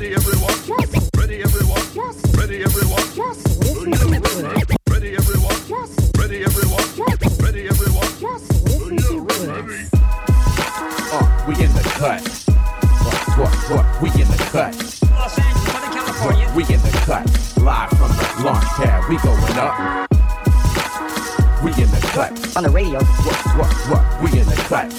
Ready everyone? Yes. Ready everyone? Yes. Ready everyone? Yes. Listen to it. Ready everyone? Yes. Ready everyone? Yes. Ready everyone? Yes. Listen to it. Uh, we in the cut. What, what, what? We in the cut. Los Angeles, Southern California. We in the cut. Live from the launch pad. We going up. We in the cut. On the radio. What, what, what? We in the cut.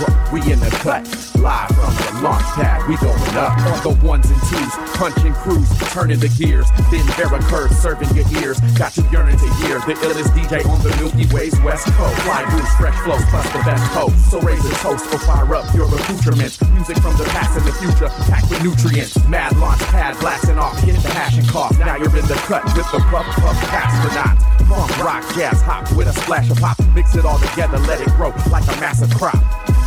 What? We in the cut. Live from the launch pad. We going up. On the ones and twos. Punching crews. Turning the gears. Then Vera curves serving your ears. Got you yearning to hear the illest DJ on the Milky Way's West Coast. Fly blues, fresh flows, plus the best host. So raise a toast or fire up your accoutrements. Music from the past and the future. Packed with nutrients. Mad launch pad blasting off. Hit the hash and cough. Now you're in the cut with the puff puff astronauts. Funk, rock, jazz, hop with a splash of pop. Mix it all together, let it grow like a massive crop.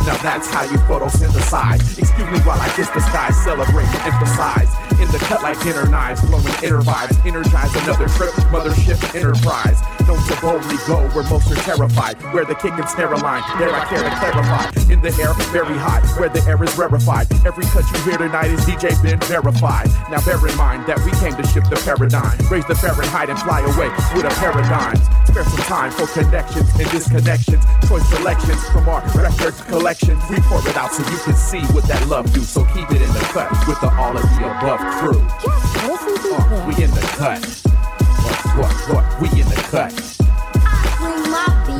Now that's how you photosynthesize. Excuse me while I the sky, celebrate emphasize. In the cut like dinner knives, blowing inner vibes. Energize another trip, mothership enterprise. Known to boldly go where most are terrified. Where the kick and snare line, there I care to clarify. In the air, very high, where the air is rarefied. Every cut you hear tonight is DJ Ben verified. Now bear in mind that we came to shift the paradigm. Raise the Fahrenheit and fly away with a paradigms. Spare some time for connections and disconnections. Choice selections from our record collections. We pour it out so you can see what that love do. So keep it in the cut with the all of the above crew. Uh, we in the cut. What, what, what? We in the cut.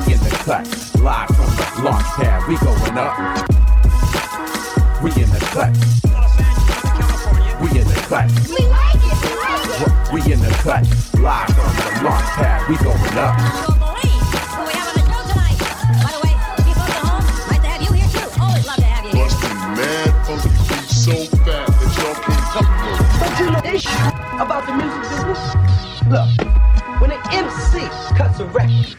In the cut. Live from the launch pad. We going up. We in the cut. We in the cut. We like it. We like it. We in the cut. Live from the launch pad. We going up. Don't you know about the music business? Look, when an MC cuts a record,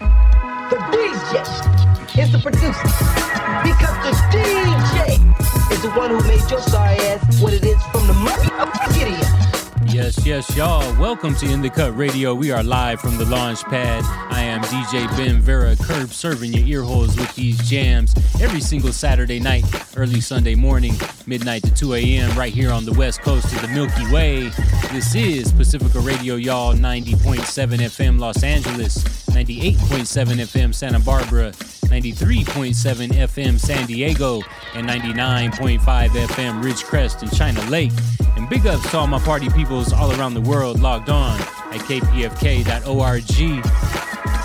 the DJ is the producer. Because the DJ is the one who made your sorry ass what it is from the money. Get it. Yes, yes, y'all. Welcome to In the Cut Radio. We are live from the launch pad. I am DJ Ben Vera Curb serving your ear holes with these jams every single Saturday night, early Sunday morning, midnight to 2 a.m. right here on the west coast of the Milky Way. This is Pacifica Radio, y'all. 90.7 FM Los Angeles, 98.7 FM Santa Barbara, 93.7 FM San Diego, and 99.5 FM Ridgecrest and China Lake. And big ups to all my party peoples all around the world logged on at kpfk.org.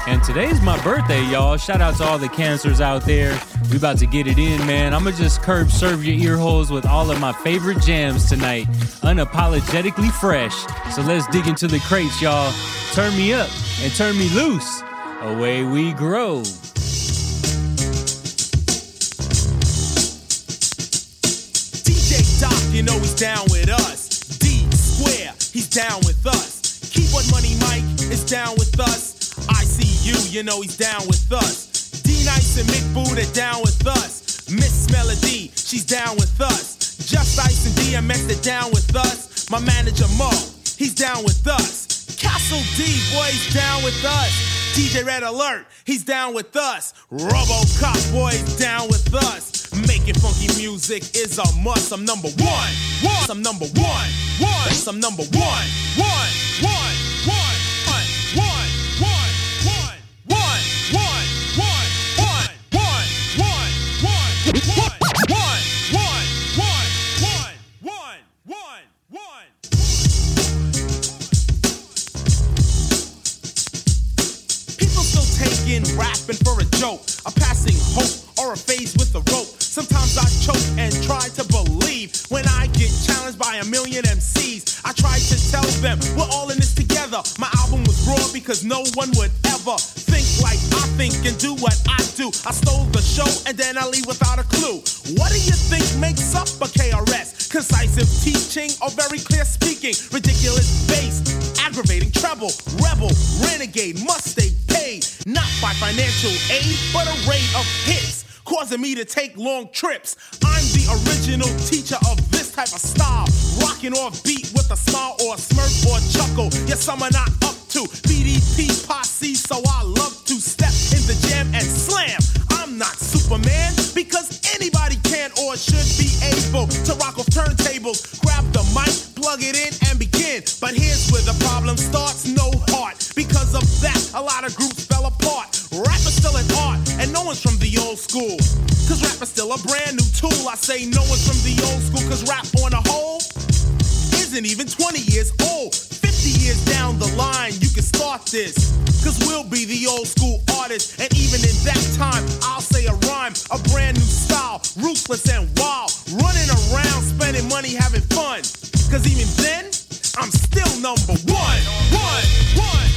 And today's my birthday, y'all. Shout out to all the cancers out there. We about to get it in, man. I'ma just curb serve your ear holes with all of my favorite jams tonight. Unapologetically fresh. So let's dig into the crates, y'all. Turn me up and turn me loose. Away we grow. You know he's down with us. D Square, he's down with us. Keyboard Money Mike is down with us. ICU, you know he's down with us. D Nice and Mick Boo, they're down with us. Miss Melody, she's down with us. Just Ice and DMX, they're down with us. My manager Mo, he's down with us. Castle D, boy, he's down with us. DJ Red Alert, he's down with us. RoboCop, boy, he's down with us. Making funky music is a must. I'm number one. One. I'm number one. One. I'm number one. One. One. One. rapping for a joke. Choke and try to believe when I get challenged by a million MCs. I try to tell them we're all in this together. My album was raw because no one would ever think like I think and do what I do. I stole the show and then I leave without a clue. What do you think makes up a KRS? Concisive teaching or very clear speaking? Ridiculous bass, aggravating treble, rebel, renegade, must stay paid. Not by financial aid, but a rate of hits causing me to take long trips. I'm the original teacher of this type of style. Rocking off beat with a smile or a smirk or a chuckle. Yes, are not up to BDP posse, so I love to step in the jam and slam. I'm not Superman because can or should be able to rock a turntables. Grab the mic, plug it in, and begin. But here's where the problem starts no heart. Because of that, a lot of groups fell apart. Rap is still an art, and no one's from the old school. Cause rap is still a brand new tool. I say no one's from the old school, cause rap on a whole isn't even 20 years old. 50 years down the line, you can start this. Cause we'll be the old school artists. And even in that time, I'll say a rhyme, a brand new style, ruthless and wild. Running around, spending money, having fun. Cause even then, I'm still number one, one, one,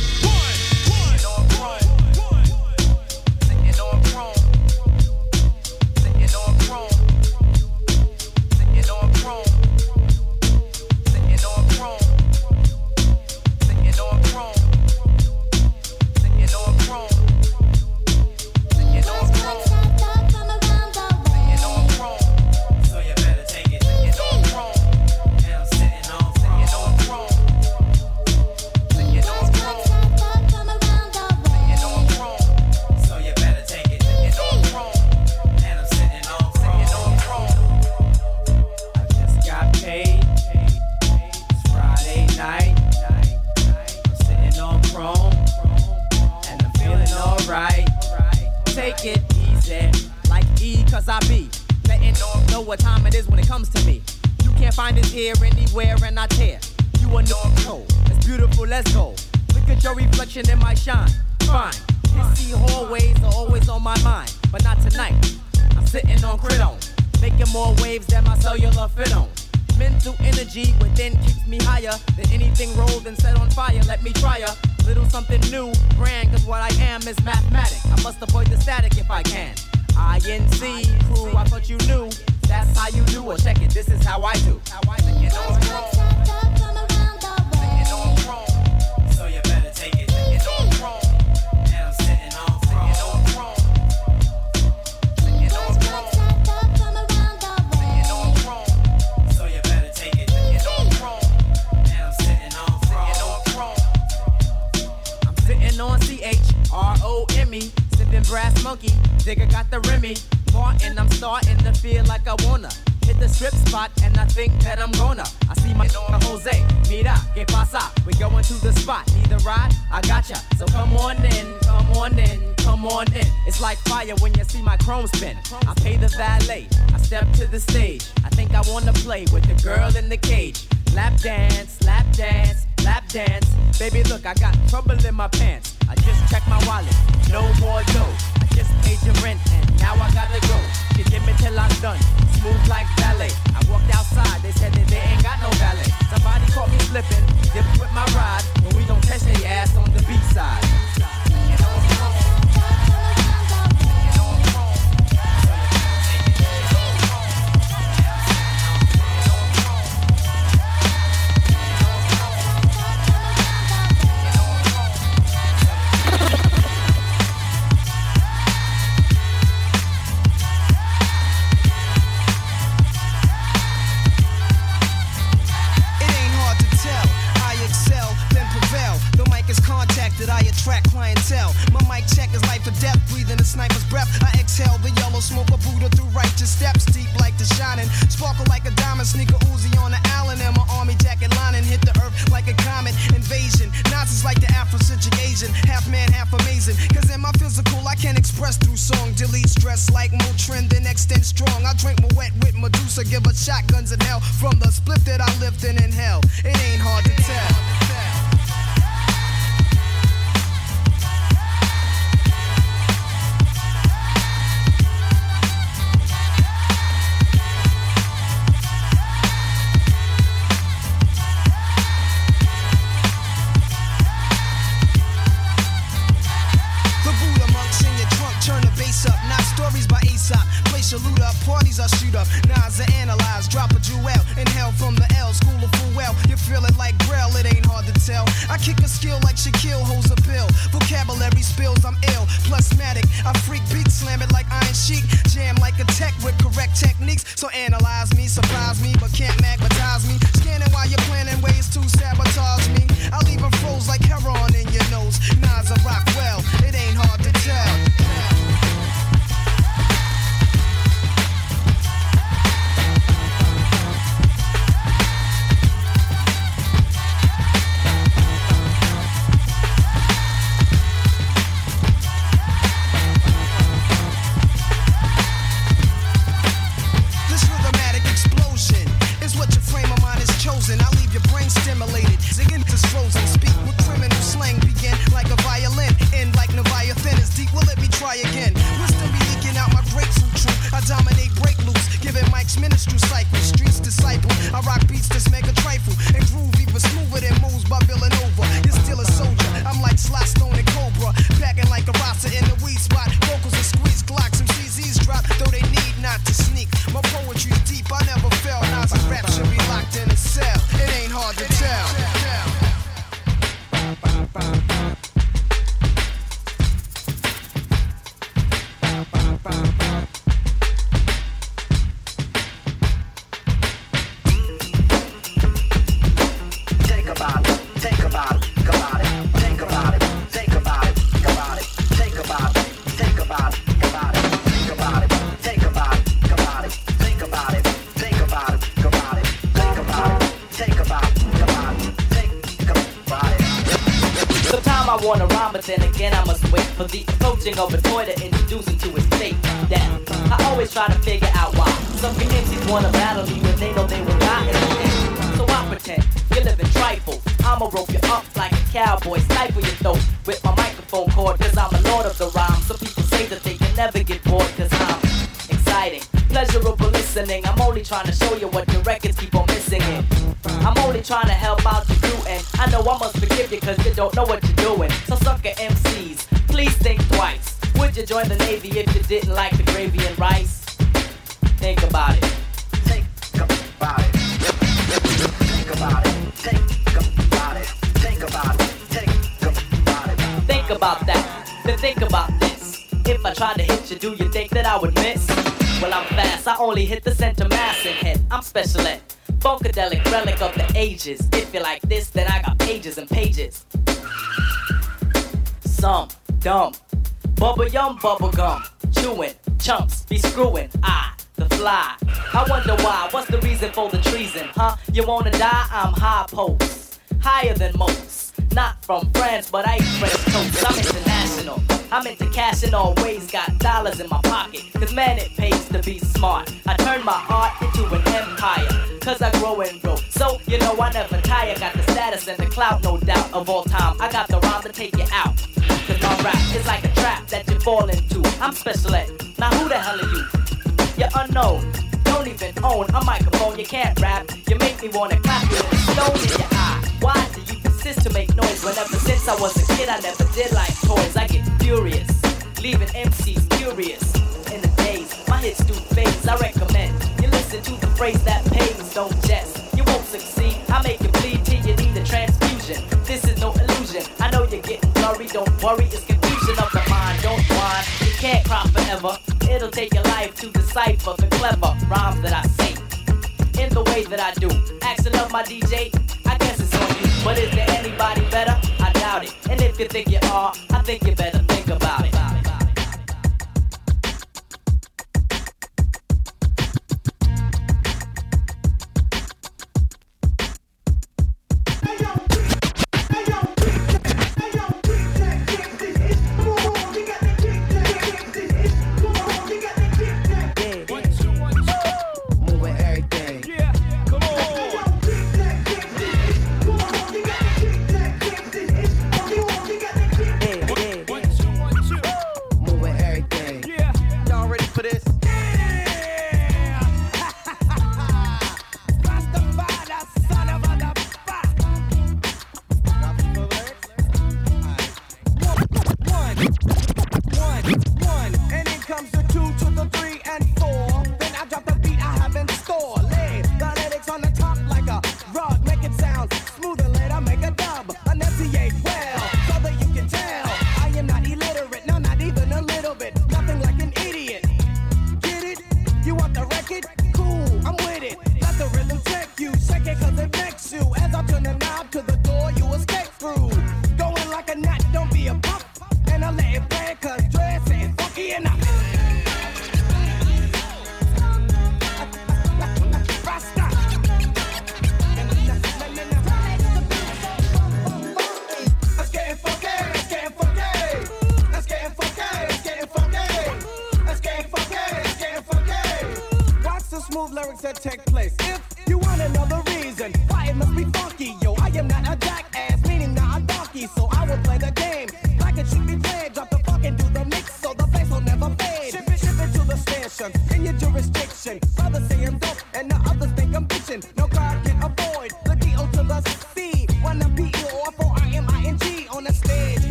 monkey. Digger got the Remy. Martin, I'm starting to feel like I wanna hit the strip spot, and I think that I'm gonna. I see my Jose, mira, que pasa? We going to the spot, need a ride? I gotcha. So come on in, come on in, come on in. It's like fire when you see my chrome spin. I pay the valet, I step to the stage. I think I wanna play with the girl in the cage. Lap dance, lap dance, lap dance. Baby, look, I got trouble in my pants. I just checked my wallet, no more dough. Just paid your rent and now I gotta go. You give me till I'm done, smooth like ballet. I walked outside, they said that they ain't got no valet. Somebody caught me slipping, dip with my ride, but we don't test their ass on the B side. Clientele. My mic check is life or death, breathing a sniper's breath. I exhale the yellow smoke of Buddha through righteous steps, deep like the shining. Sparkle like a diamond, sneaker Uzi on the Allen, and my army jacket lining hit the earth like a comet invasion. Nazis like the Afrocentric Asian, half man, half amazing. Cause in my physical, I can express through song. Delete stress like Motrin, then extend strong. I drink my wet with Medusa, give her shotguns in hell from the split that I lived in in hell. It ain't hard to tell. you loot up, parties I shoot up. Nas I analyze, drop a jewel. Inhale from the L, school of full well. You feel it like Grell, it ain't hard to tell. I kick a skill like Shaquille holds a pill. Vocabulary spills, I'm ill. Plasmatic, I freak beat, slam it like iron sheet. Jam like a tech with correct techniques. So analyze me, surprise me, but can't magnetize me. Scanning while you're planning ways to sabotage me. I leave a froze like heroin in your nose. Nas I rock well, it ain't hard to tell. dominate break loose, giving Mike's ministry cycle. Streets disciple, I rock beats that's mega trifle and groovy, but smoother than moves by Villanova. You're still a soldier, I'm like Sly Stone and Cobra, packing like a roster in the weed spot. Vocals are squeezed, glocks, some CZs drop, though they need not to sneak. My poetry's deep, I never fell. Nas rap should be locked in a cell.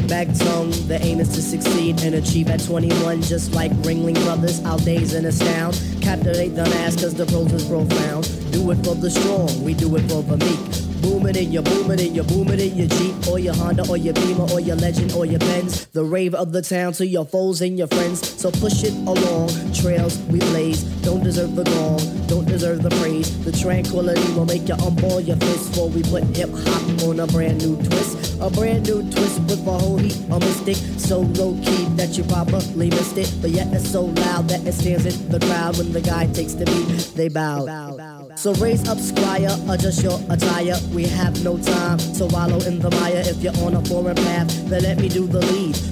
Back tongue. The aim is to succeed and achieve at 21, just like Ringling Brothers. Our days in astound. Captivate the mass, cause the pros is profound. Do it for the strong, we do it for the meek. Boom it in your boom it in your boom it in your Jeep or your Honda or your Beamer or your Legend or your Benz. The rave of the town to your foes and your friends. So push it along. Trails we blaze. Don't deserve the gong. Don't deserve the praise. The tranquility will make you unball your fists before we put hip hop on a brand new twist. A brand new twist with a whole heap of mystic. So low key that you probably missed it. But yet it's so loud that it stands in the crowd when the guy takes the beat. They bow. So raise up, squire, adjust your attire. We have no time to wallow in the mire. If you're on a foreign path, then let me do the lead.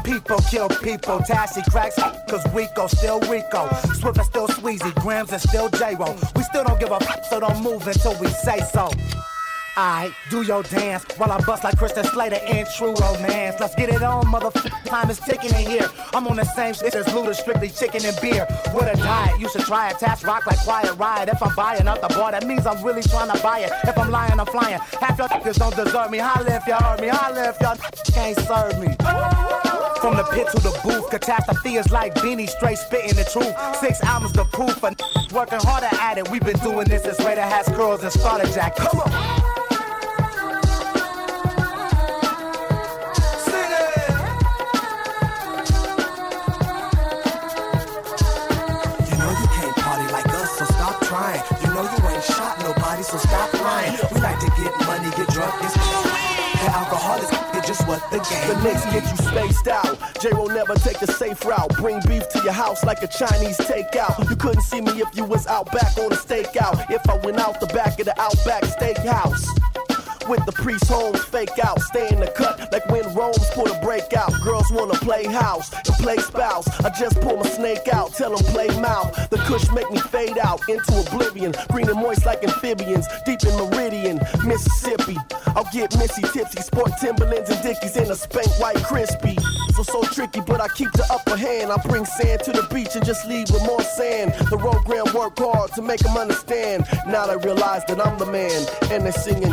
People, people kill people. Taxi cracks, cause Rico still Rico. Swift is still Sweezy, Grams is still J-Ro. We still don't give a f, so don't move until we say so. I do your dance while I bust like Kristen Slater in True Romance. Let's get it on, motherfucker. Time is ticking in here. I'm on the same shit as Luda, strictly chicken and beer. With a diet, you should try it. Taps rock like Quiet Riot. If I'm buying up the bar, that means I'm really trying to buy it. If I'm lying, I'm flying. Half your niggas don't deserve me. Holla if y'all hurt me. Holla if y'all can't serve me. From the pit to the booth, catastrophe is like Beanie, straight spitting the truth. Six albums to proof, for working harder at it. We've been doing this since Raider has curls and starter jack. Come on. You know you can't party like us, so stop trying. You know you ain't shot nobody, so stop lying. We like to get money, get drunk, and The alcoholics what the game. The Knicks get you spaced out. J will never take the safe route. Bring beef to your house like a Chinese takeout. You couldn't see me if you was out back on a stakeout. If I went out the back of the Outback Steakhouse. With the priest homes fake out, stay in the cut like when Rome's put a breakout. Girls wanna play house and play spouse. I just pull my snake out, tell them play mouth. The kush make me fade out into oblivion. Green and moist like amphibians, deep in Meridian, Mississippi. I'll get Missy tipsy, sport Timberlands and Dickies in a spank white crispy. So so tricky, but I keep the upper hand. I bring sand to the beach and just leave with more sand. The program work hard to make them understand. Now they realize that I'm the man, and they're singing.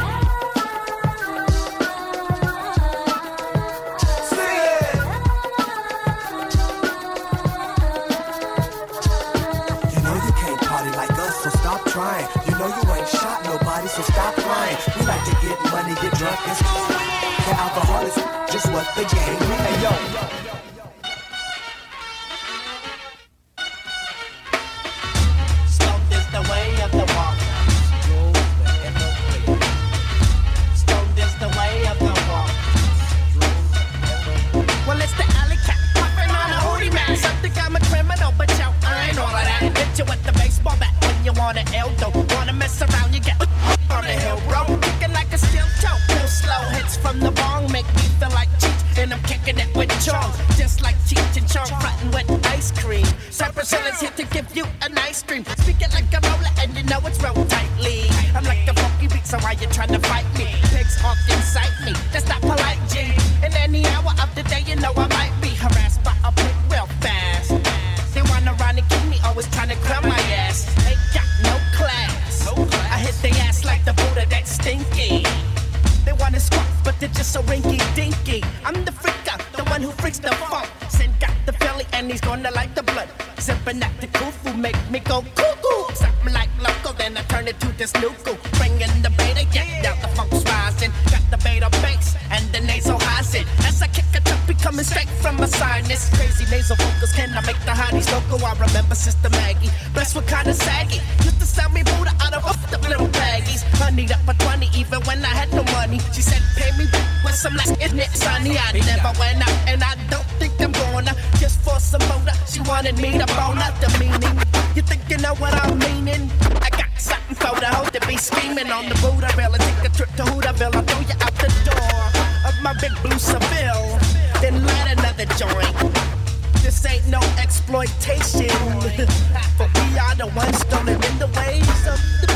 What the game. Hey yo. Stoned is the way of the walk. Stoned is the way of the. Well, it's the alley cat popping on think I'm a criminal, but ain't all of that. Hit you with the baseball bat when you want yo. Wanna mess around, you get on the hill, bro. Slow hits from the bong make me feel like Cheech. And I'm kicking it with chong. Just like Cheech and Chong, frontin' with ice cream. Cypress Hill is here to give you an ice cream. Speaking like a roller, and you know it's rolled tightly. I'm like a funky beat, so why you trying to fight me? Pigs honk incite me. That's not polite, G. In any hour of the day, you know I just so rinky dinky. I'm the freaker, the one who freaks the funk. Sin got the Philly and he's gonna like the blood. Sipping at the kufu make me go cuckoo. Something like local, then I turn it to this nuku. Bringing the beta, yeah, now the funk's rising. Got the beta bass and the nasal hyacinth. As I kick it up, coming straight from my sinus. Crazy nasal vocals, can I make the hotties local? I remember Sister Maggie, blessed with kinda saggy. Used to sell me Buddha out of the little baggies. Honeyed up for 20 even when I had no money. She said, pay me back some less, isn't it, sonny? I never went out and I don't think I'm gonna. Just for some motor, she wanted me to bone out the meaning. You think you know what I'm meaning? I got something for the hoe to be scheming on the Buddha bill and take a trip to Hooterville. I'll throw you out the door of my big blue Seville. Then light another joint. This ain't no exploitation. but we are the ones stolen in the ways of the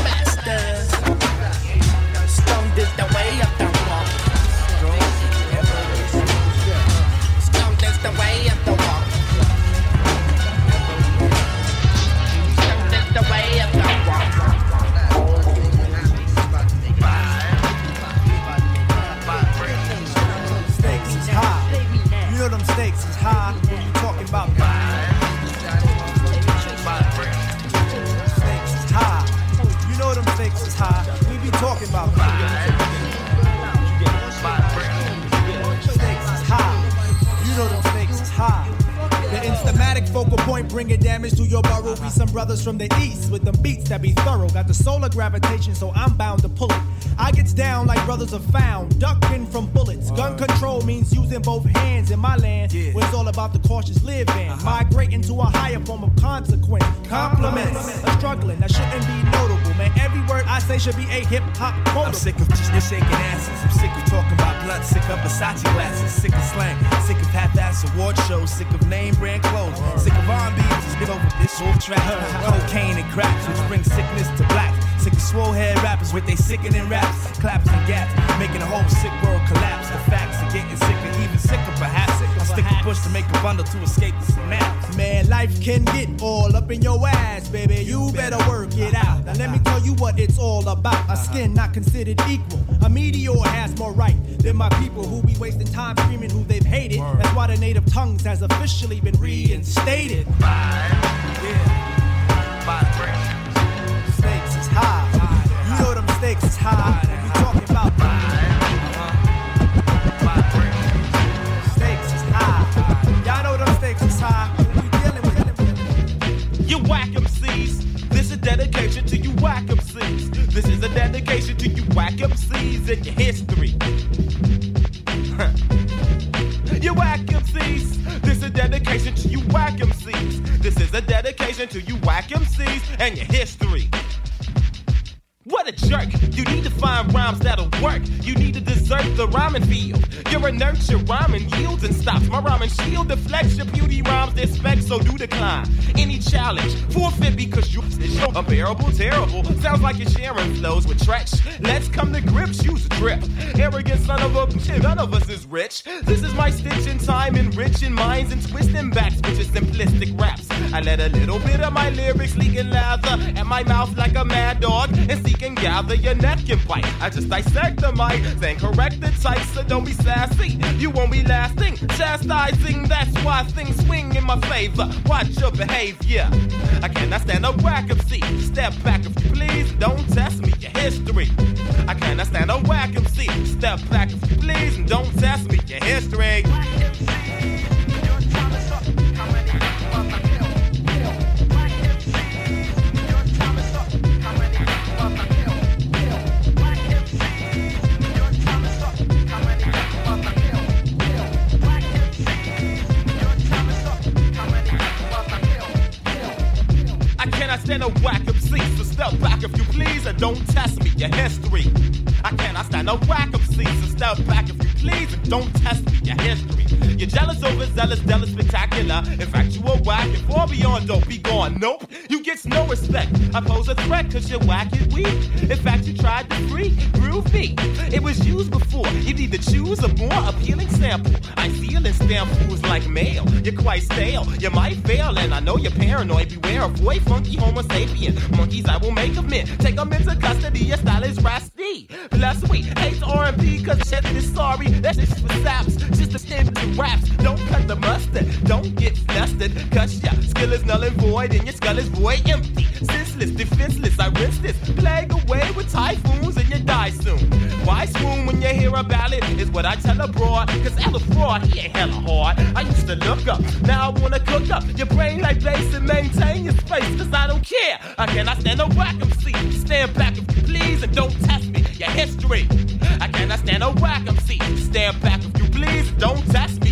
cautious living. Uh-huh. Migrating to a higher form of consequence. Compliments, a struggling that shouldn't be notable, man. Every word I say should be a hip hop quote. I'm sick of just shaking asses. I'm sick of talking about blunt. Sick of Versace glasses. Sick of slang. Sick of half-ass award shows. Sick of name brand clothes. Sick of R&B. Just get over this old track. Cocaine and cracks, which brings sickness to black. Sick of swole head rappers with they sickening raps, claps and gaps, making the whole sick world collapse. The facts are getting sicker, even sicker perhaps. Stick a push to make a bundle to escape the synapse. Man, life can get all up in your ass, baby. You better work it out. Now let me tell you what it's all about. A skin not considered equal. A meteor has more right than my people who be wasting time screaming who they've hated. That's why the native tongues has officially been reinstated. Stakes like sharing flows with Tretch. Let's come to grips, use a trip. Arrogant son of a bitch, none of us is rich. This is my stitch in time, enriching minds and twisting backs with your simplistic raps. I let a little bit of my lyrics leak and lather at my mouth like a mad dog and seek and gather your neck and bite. I just dissect the mic, then correct the type, so don't be sassy. You won't be lasting, chastising. That's why things swing in my favor. Watch your behavior. I cannot stand a MC. Step back if you please, don't test me. Your history. I cannot stand a MC. Step back jealous, overzealous, jealous, spectacular. In fact, you a whack and far beyond dope. Be gone. Nope, you get no respect. I pose a threat cause you're whack and weak. In fact, you tried to freak, groove me. It was used before. You need to choose a more appealing sample. I feel and stamp fools like mail. You're quite stale. You might fail, and I know you're paranoid. Beware of boy, funky homo sapien. Monkeys, I will make them in. Take them into custody. Your style is rusty. Bless we hate R&B cause shit is sorry. That's just for saps. Just a shit to raps. Don't cut the mustard. Don't get flustered. Cause your skill is null and void, and your skull is void empty. Senseless, defenseless. I rinse this. Plague away with typhoons, and you die soon. Why swoon when you hear a ballad? Is what I tell a broad. Cause Ella fraud, he ain't hella hard. I used to look up. Now I wanna cook up your brain like bass and maintain your space. Cause I don't care. I cannot stand a whack MC. Stand back if you please and don't test me. Your history. I cannot stand a whack MC. Stand back if you please. Don't test me.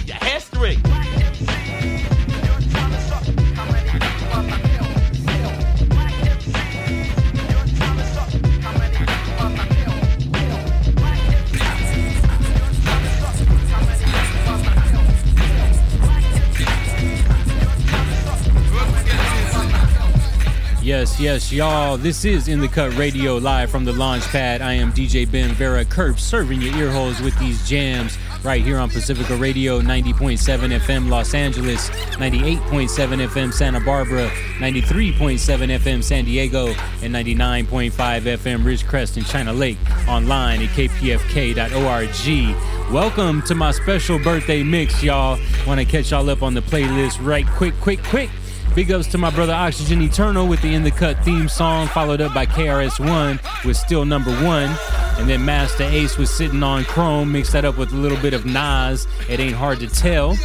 Yes, yes, y'all. This is In the Cut Radio live from the launch pad. I am DJ Ben Vera Curb serving your ear holes with these jams right here on Pacifica Radio 90.7 FM Los Angeles, 98.7 FM Santa Barbara, 93.7 FM San Diego, and 99.5 FM Ridgecrest and China Lake online at kpfk.org. Welcome to my special birthday mix, y'all. Want to catch y'all up on the playlist right quick, quick, quick. Big ups to my brother Oxygen Eternal with the In the Cut theme song, followed up by KRS1 with Still Number One. And then Master Ace was sitting on Chrome, mixed that up with a little bit of Nas. It ain't hard to tell.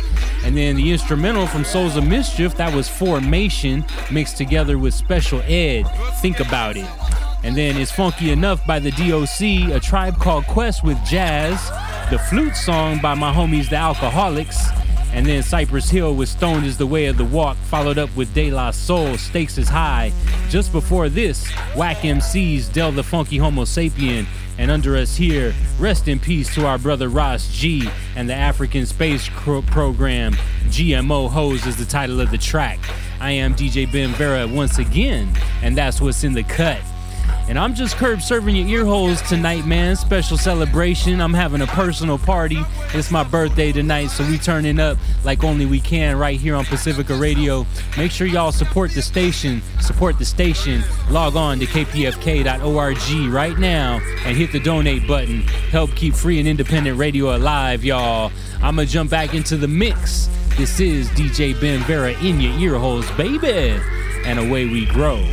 And then the instrumental from Souls of Mischief, that was Formation, mixed together with Special Ed. Think about it. And then It's Funky Enough by the DOC, A Tribe Called Quest with Jazz, the flute song by my homies the Alcoholics, and then Cypress Hill with Stoned is the Way of the Walk, followed up with De La Soul, Stakes is High. Just before this, Whack MCs, Del the Funky Homo Sapien, and under us here, rest in peace to our brother Ross G and the African Space Cro- Program. GMO Hose is the title of the track. I am DJ Ben Vera once again, and that's what's in the cut. And I'm just curb serving your ear holes tonight, man. Special celebration. I'm having a personal party. It's my birthday tonight, so we turning up like only we can right here on Pacifica Radio. Make sure y'all support the station. Support the station. Log on to kpfk.org right now and hit the donate button. Help keep free and independent radio alive, y'all. I'ma jump back into the mix. This is DJ Ben Vera in your ear holes, baby. And away we grow.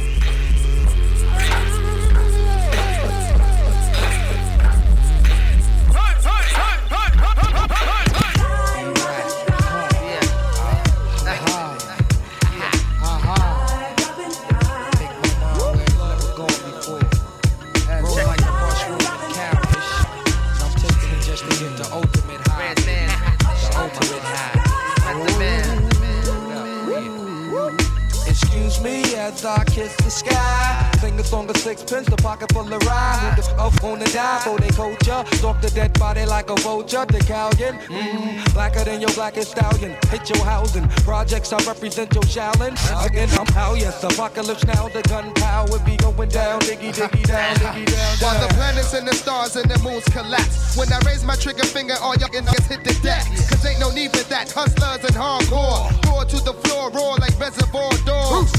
As I kiss the sky. Sing a song of sixpence, a pocket full of rye. Who the up on the die for they culture? Stalk the dead body like a vulture. The Callion, mm, blacker than your blackest stallion. Hit your housing. Projects I represent your challenge. Again, I'm how yes, apocalypse now. The gunpowder be going down, diggy diggy down, diggy down. down. While the planets and the stars and the moons collapse. When I raise my trigger finger, all y'all niggas hit the deck. Cause ain't no need for that. Hustlers and hardcore. Roar to the floor, roar like reservoir dogs.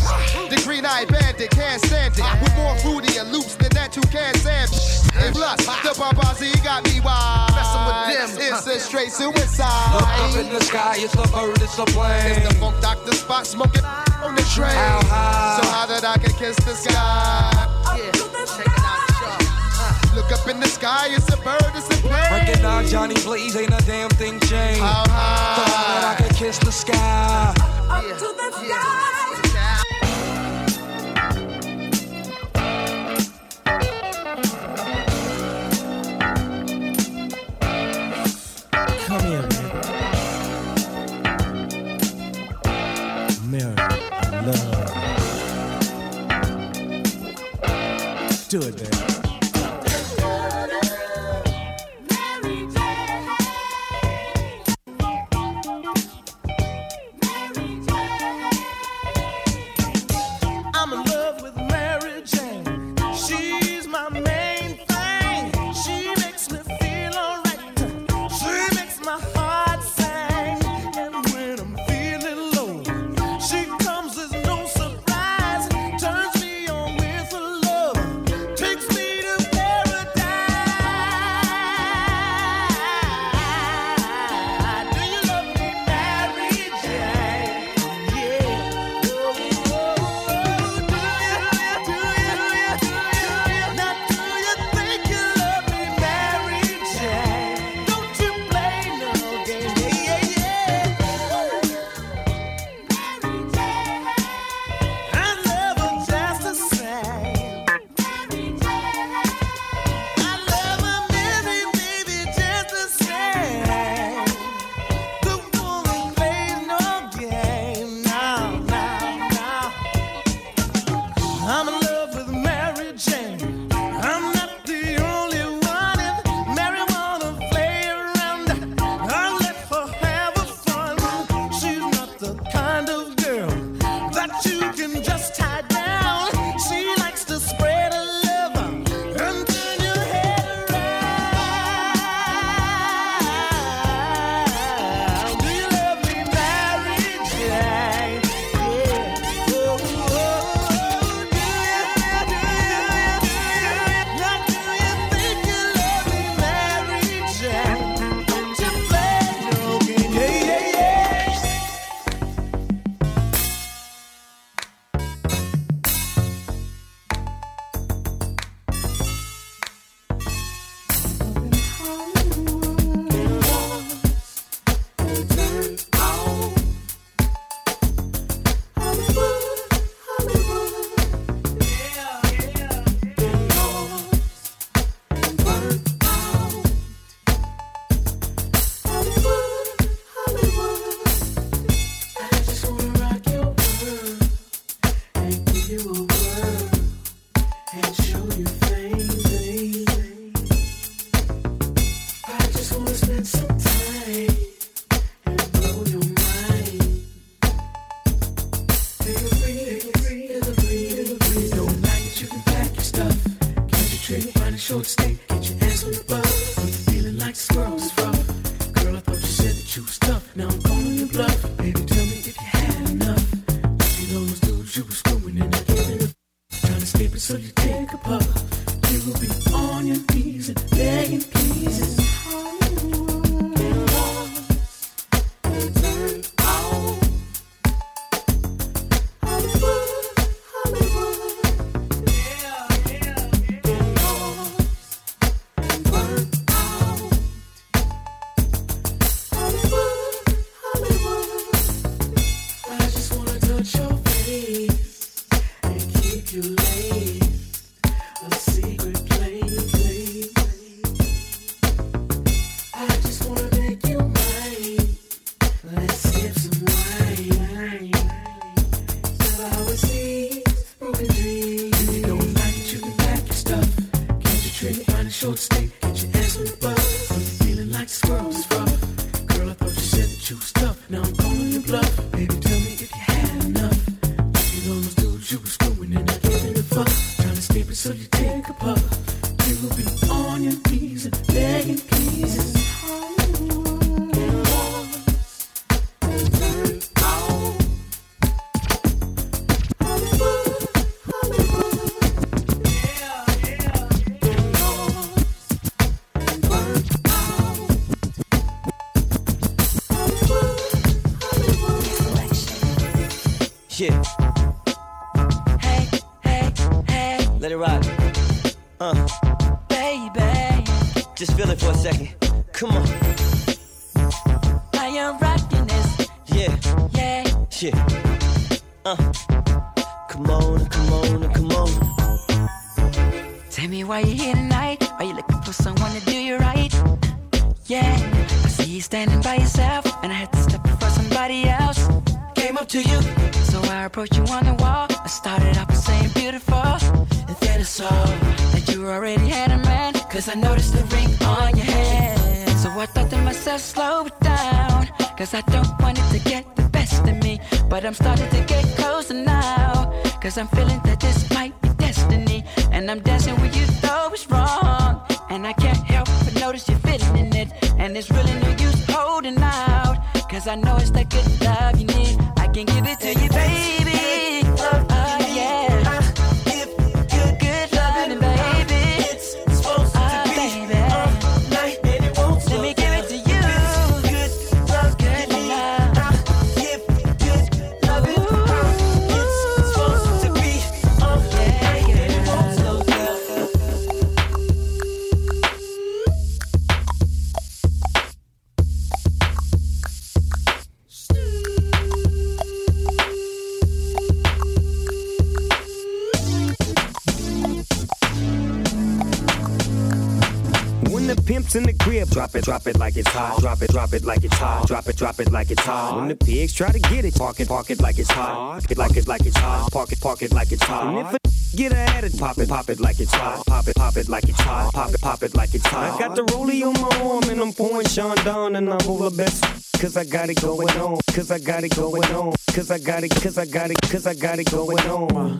The green eyed bandit can't stand it. With more fruity and loops than that, you can't stand it. And plus, the Babazi got me wild. Messing with them, It's a straight suicide. Look up in the sky, it's a bird, it's a plane. It's the funk doctor spot smoking on the train. How high? So high that I can kiss the sky. Yeah, Look up in the sky, it's a bird, it's a plane. Recognize Johnny Blaze, ain't a damn thing changed. How high? So high that I can kiss the sky. Come Mary, I pimp's in the crib, drop it, drop it like it's hot. Drop it, drop it like it's hot. Drop it, drop it like it's hot. When the pigs try to get it, park it, park it like it's hot. Park It like it like it's hot. Park it, park it like it's hot. And if a get a attitude, pop it, pop it like it's hot. Pop it, pop it like it's hot. Pop it, pop it like it's hot. I got the rollie on my arm and I'm pouring Chandon and I'm over best. Cause I got it going on. Cause I got it going on. Cause I got it, cause I got it, cause I got it going on.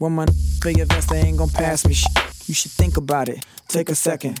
When my your vest, they ain't gon' pass me shit. You should think about it, take a second.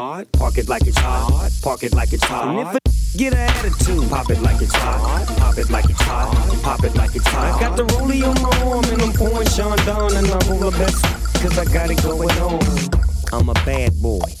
Park it like it's hot. Park it like it's hot. And if a get an attitude, pop it like it's hot. Pop it like it's hot. Pop it like it's hot. I got the rollie on my arm and I'm pouring Chandon and I'm over best. Cause I got it going on. I'm a bad boy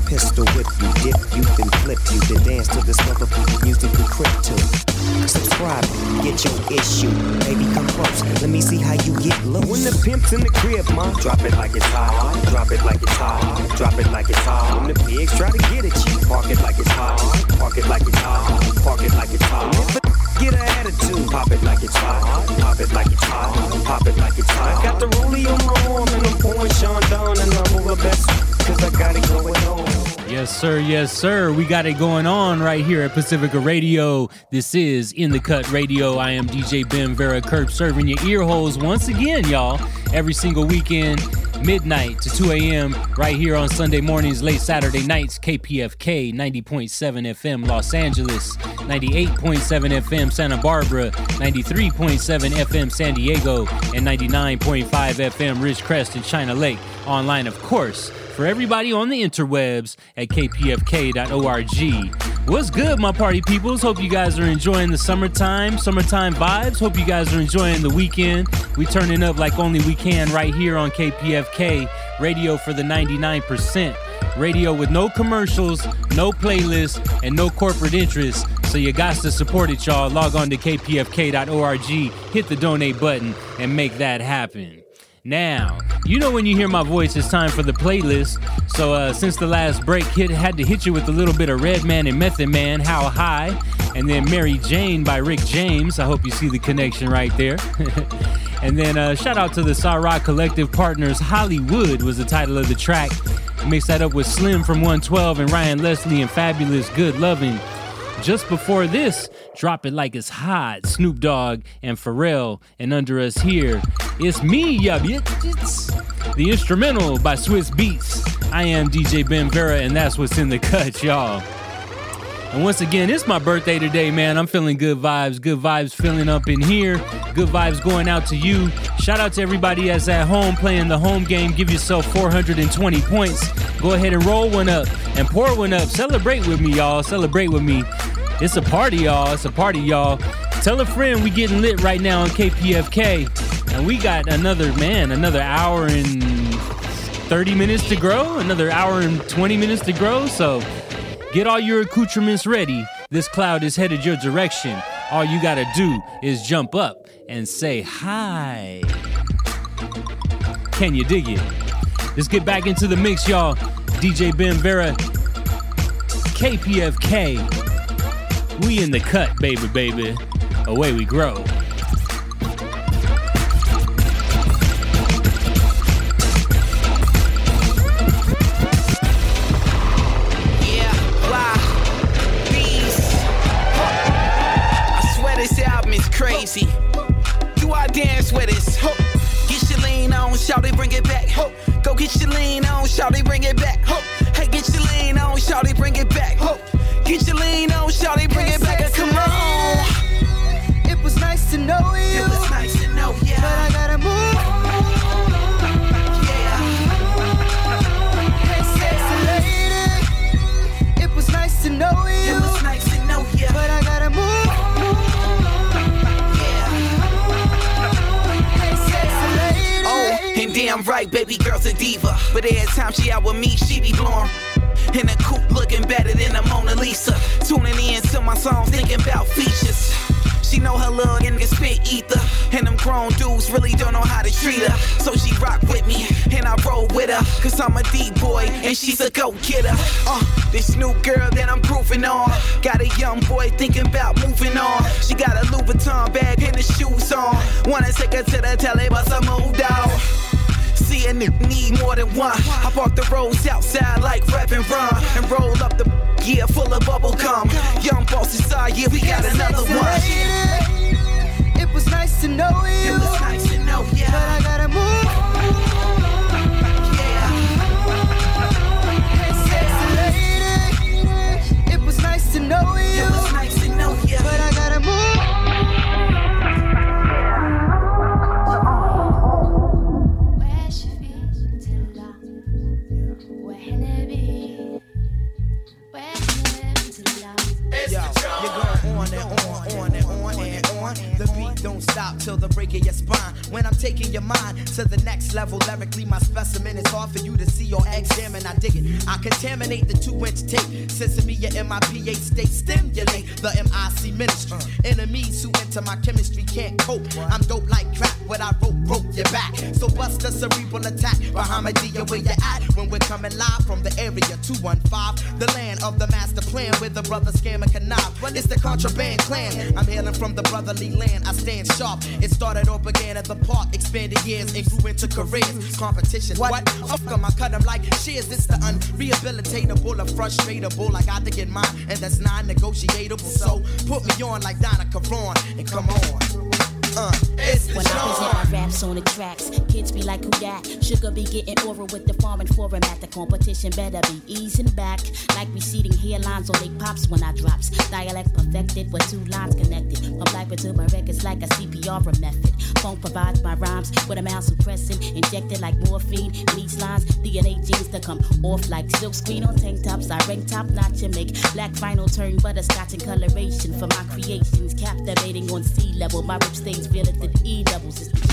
Pistol whip you, dip you, then flip you, then dance to this motherfucking music we crip to. Subscribe, get your issue. Baby, come close, let me see how you get low. When the pimp's in the crib, ma, drop it like it's hot. Drop it like it's hot. Drop it like it's hot. When the pigs try to get at you, park it like it's hot. Park it like it's hot. Park it like it's hot. And if a get an attitude, pop it like it's hot. Pop it like it's hot. Pop it like it's hot. I got the rollie on my arm and I'm pouring Chandon and I'm over best. Cause I got it going on. Yes, sir. Yes, sir. We got it going on right here at Pacifica Radio. This is In the Cut Radio. I am DJ Ben Vera Kerp serving your ear holes once again, y'all. Every single weekend, midnight to 2 a.m. right here on Sunday mornings, late Saturday nights, KPFK 90.7 FM Los Angeles, 98.7 FM Santa Barbara, 93.7 FM San Diego, and 99.5 FM Ridgecrest and China Lake. Online, of course, for everybody on the interwebs at kpfk.org. What's good, my party peoples? Hope you guys are enjoying the summertime, summertime vibes. Hope you guys are enjoying the weekend. We turning up like only we can right here on KPFK, radio for the 99%. Radio with no commercials, no playlists, and no corporate interests. So you got to support it, y'all. Log on to kpfk.org, hit the donate button, and make that happen. Now, you know when you hear my voice, it's time for the playlist. So uh, since the last break, hit had to hit you with a little bit of Redman and Method Man, How High, and then Mary Jane by Rick James. I hope you see the connection right there. and then uh, shout out to the Sarah Collective Partners. Hollywood was the title of the track. Mix that up with Slim from 112 and Ryan Leslie and Fabolous Good Loving. Just before this, Drop It Like It's Hot, Snoop Dogg and Pharrell. And under us here, it's me, ya bitches. The instrumental by Swizz Beatz. I am DJ Ben Vera, and that's what's in the cut, y'all. And once again, it's my birthday today, man. I'm feeling good vibes, good vibes filling up in here, good vibes going out to you. Shout out to everybody that's at home playing the home game. Give yourself 420 points. Go ahead and roll one up and pour one up. Celebrate with me, y'all. Celebrate with me. It's a party, y'all. It's a party, y'all. Tell a friend we getting lit right now on KPFK. And we got another, man, another hour and 30 minutes to grow, another hour and 20 minutes to grow. So get all your accoutrements ready. This cloud is headed your direction. All you gotta do is jump up and say hi. Can you dig it? Let's get back into the mix, y'all. DJ Ben Vera, KPFK. We in the cut, baby, baby. Away we grow. Crazy. Do I dance with this? Ho. Get your lean on, shout it, bring it back. Ho. Go get your lean on, shout it, bring it back. Ho. Hey, get your lean on, shout it, bring it back. Ho. Get your lean on, it, bring it back. and Come on. It was nice to know you. It was nice to know you. But I gotta move. Hey, sexy lady. It was nice to know you. It was nice to know you. But I gotta move. Lady. Oh, and damn right, baby girl's a diva. But every time she out with me, she be blowing. In a coupe looking better than a Mona Lisa. Tuning in to my songs, thinking about features. She know her little nigga spit ether. And them grown dudes really don't know how to treat her. So she rock with me, and I roll with her. Cause I'm a D-boy, and she's a go-getter. Uh, this new girl that I'm grooving on. Got a young boy thinking about moving on. She got a Louis Vuitton bag and the shoes on. Wanna take her to the telly, but I moved out. See a nigga need more than one. I park the roads outside like rap and run. And roll up the gear full of bubble gum. Young boss inside, yeah, we got another one. It was nice to know you. It was nice to know you. But I gotta move. Hey, sexy lady. It was nice to know you. Stop till the break of your spine. When I'm taking your mind to the next level, lyrically, my specimen is hard for you to see or examine. I dig it. I contaminate the two inch tape. Sesame my pH state, stimulate the MIC ministry. Enemies who enter my chemistry can't cope. I'm dope like crap. What I wrote broke your back. So bust a cerebral attack. Bahamadia, where you at? When we're coming live from the area 215, the land of the master plan where the brother scam and connive. It's the contraband clan. I'm hailing from the brotherly land. I stand sharp. It started or began at the park, expanded years and grew into careers. Competition, what? Fuck 'em, I cut 'em like shears. It's the unrehabilitatable, or frustratable. I got to get mine, and that's non negotiable. So put me on like Donna Karan and come on. Uh, it's When I present my raps on the tracks, kids be like, who that? Sugar be getting over with the foreign format. The competition better be easing back. Like receding hairlines on they pops when I drops. Dialect perfected with two lines connected. From black to my records like a CPR method. Phone provides my rhymes with a mouse suppressing. Injected like morphine. In these lines, DNA genes to come off like silk screen on tank tops. I rank top notch and make black vinyl turn butterscotch and coloration for my creations. Captivating on sea level. My rip stains feel it the E doubles. It's the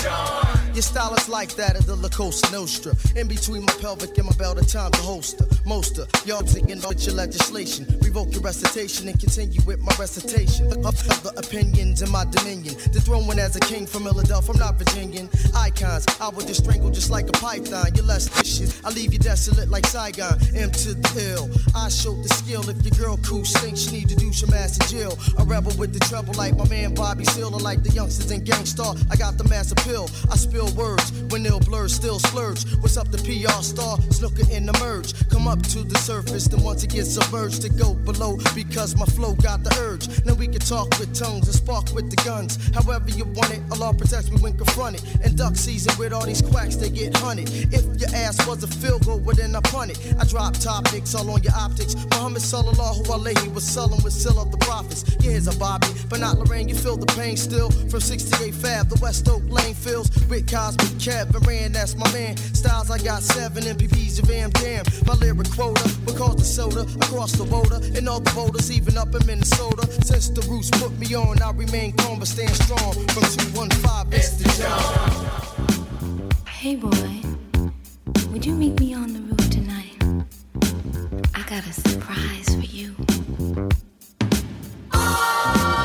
tune. Your style is like that of the La Costa Nostra. In between my pelvic and my belt, a time to holster. Moster, y'all taking with your legislation. Revoke your recitation and continue with my recitation. Of other opinions in my dominion. The Dethroned as a king from Philadelphia, I'm not Virginian. Icons, I would just strangle just like a python. You're less dishes, I leave you desolate like Saigon. M to the ill. I showed the skill. If your girl cool stinks, she need to do some ass in jail. A rebel with the trouble like my man Bobby Seale, like the youngsters in Gang Starr. I got the mass appeal. I spill words when ill blurs still splurge. What's up, the PR star? Snooker in the merge. Come up to the surface, then once it gets submerged, to go below because my flow got the urge. Now we can talk with tongues and spark with the guns. However you want it, Allah protects me when confronted. And duck season with all these quacks, they get hunted. If your ass was a field goal, well then I punt it. I drop topics all on your optics. Muhammad sallallahu alaihi was selling with seal of the prophets. Yeah, here's a Bobby, but not Lorraine. You feel the pain still from 68 Fab, the West Oak Lane fills with Cosby, Kevin Rand, that's my man. Styles I got seven MPPs of Am Damn. My lyric quota cause the soda across the border and all the voters, even up in Minnesota. Since the roots put me on, I remain calm but stand strong. From 215, it's the John. Hey boy, would you meet me on the roof tonight? I got a surprise for you. Oh,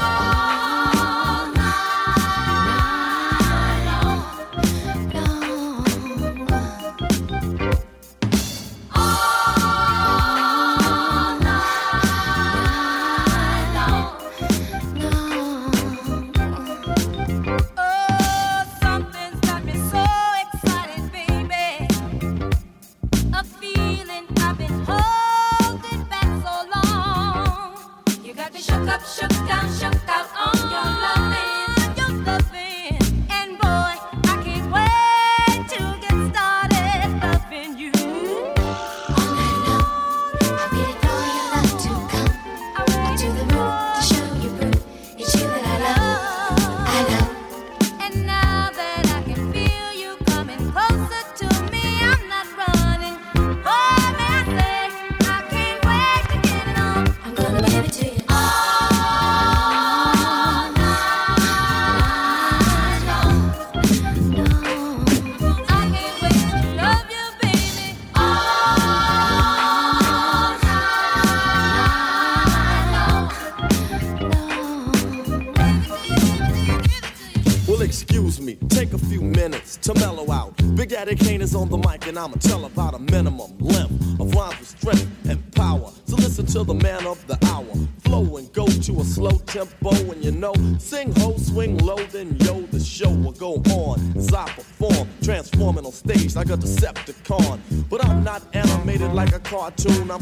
on the mic, and I'ma tell about a minimum length of rhymes with strength and power. So listen to the man of the hour. Flow and go to a slow tempo, and you know, sing ho, swing low, then yo, the show will go on as I perform, transforming on stage like a Decepticon. But I'm not animated like a cartoon, I'm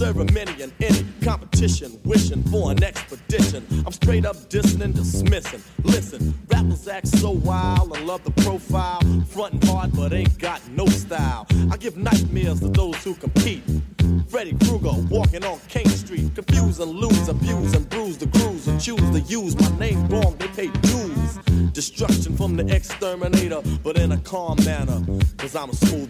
many and any competition, wishing for an expedition. I'm straight up dissing and dismissing. Listen, rappers act so wild, I love the profile. Frontin' hard, but ain't got no style. I give nightmares to those who compete. Freddy Krueger walking on King Street. Confuse and lose, abuse and bruise the crews who choose to use my name wrong. They pay dues. Destruction from the exterminator, but in a calm manner, cause I'm a smooth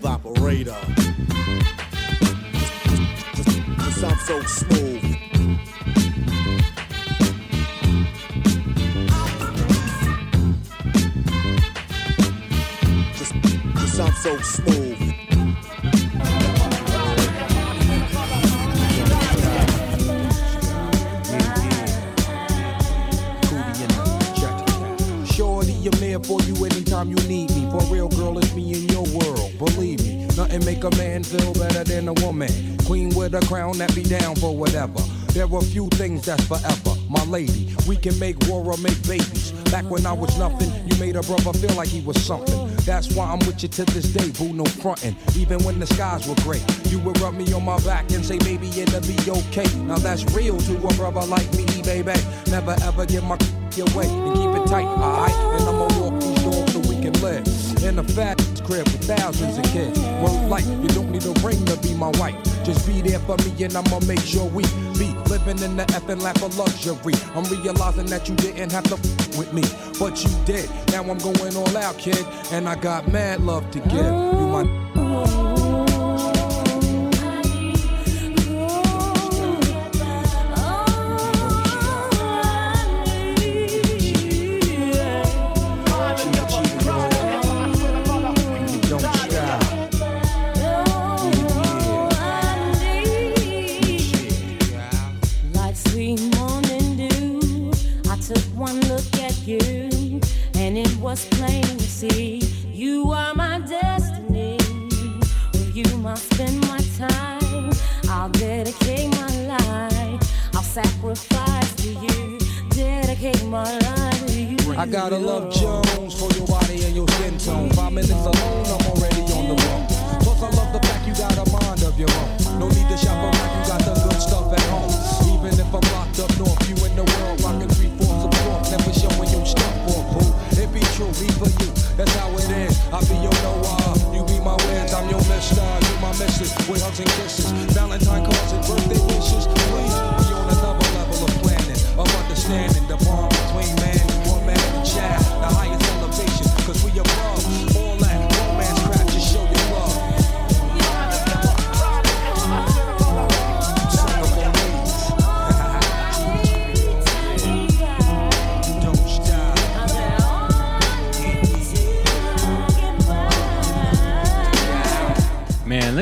was something. That's why I'm with you to this day, boo, no frontin'. Even when the skies were gray, you would rub me on my back and say, maybe it'll be okay. Now that's real to a brother like me, baby. Never ever give my away and keep it tight, alright? And I'ma walk these doors so we can live in a fat crib with thousands of kids. Word like you don't need a ring to be my wife. Just be there for me and I'ma make sure we be living in the effing lap of luxury. I'm realizing that you didn't have to f- with me, but you did. Now I'm going all out, kid, and I got mad love to give. You my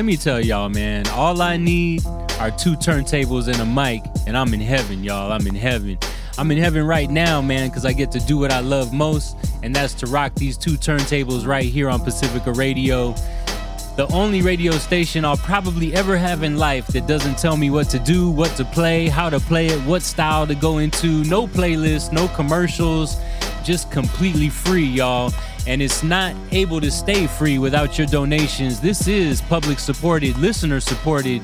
me tell y'all, man, all I need are two turntables and a mic, and I'm in heaven, y'all. I'm in heaven. I'm in heaven right now, man, because I get to do what I love most, and that's to rock these two turntables right here on Pacifica Radio. The only radio station I'll probably ever have in life that doesn't tell me what to do, what to play, how to play it, what style to go into, no playlists, no commercials, just completely free, y'all. And it's not able to stay free without your donations. This is public supported, listener supported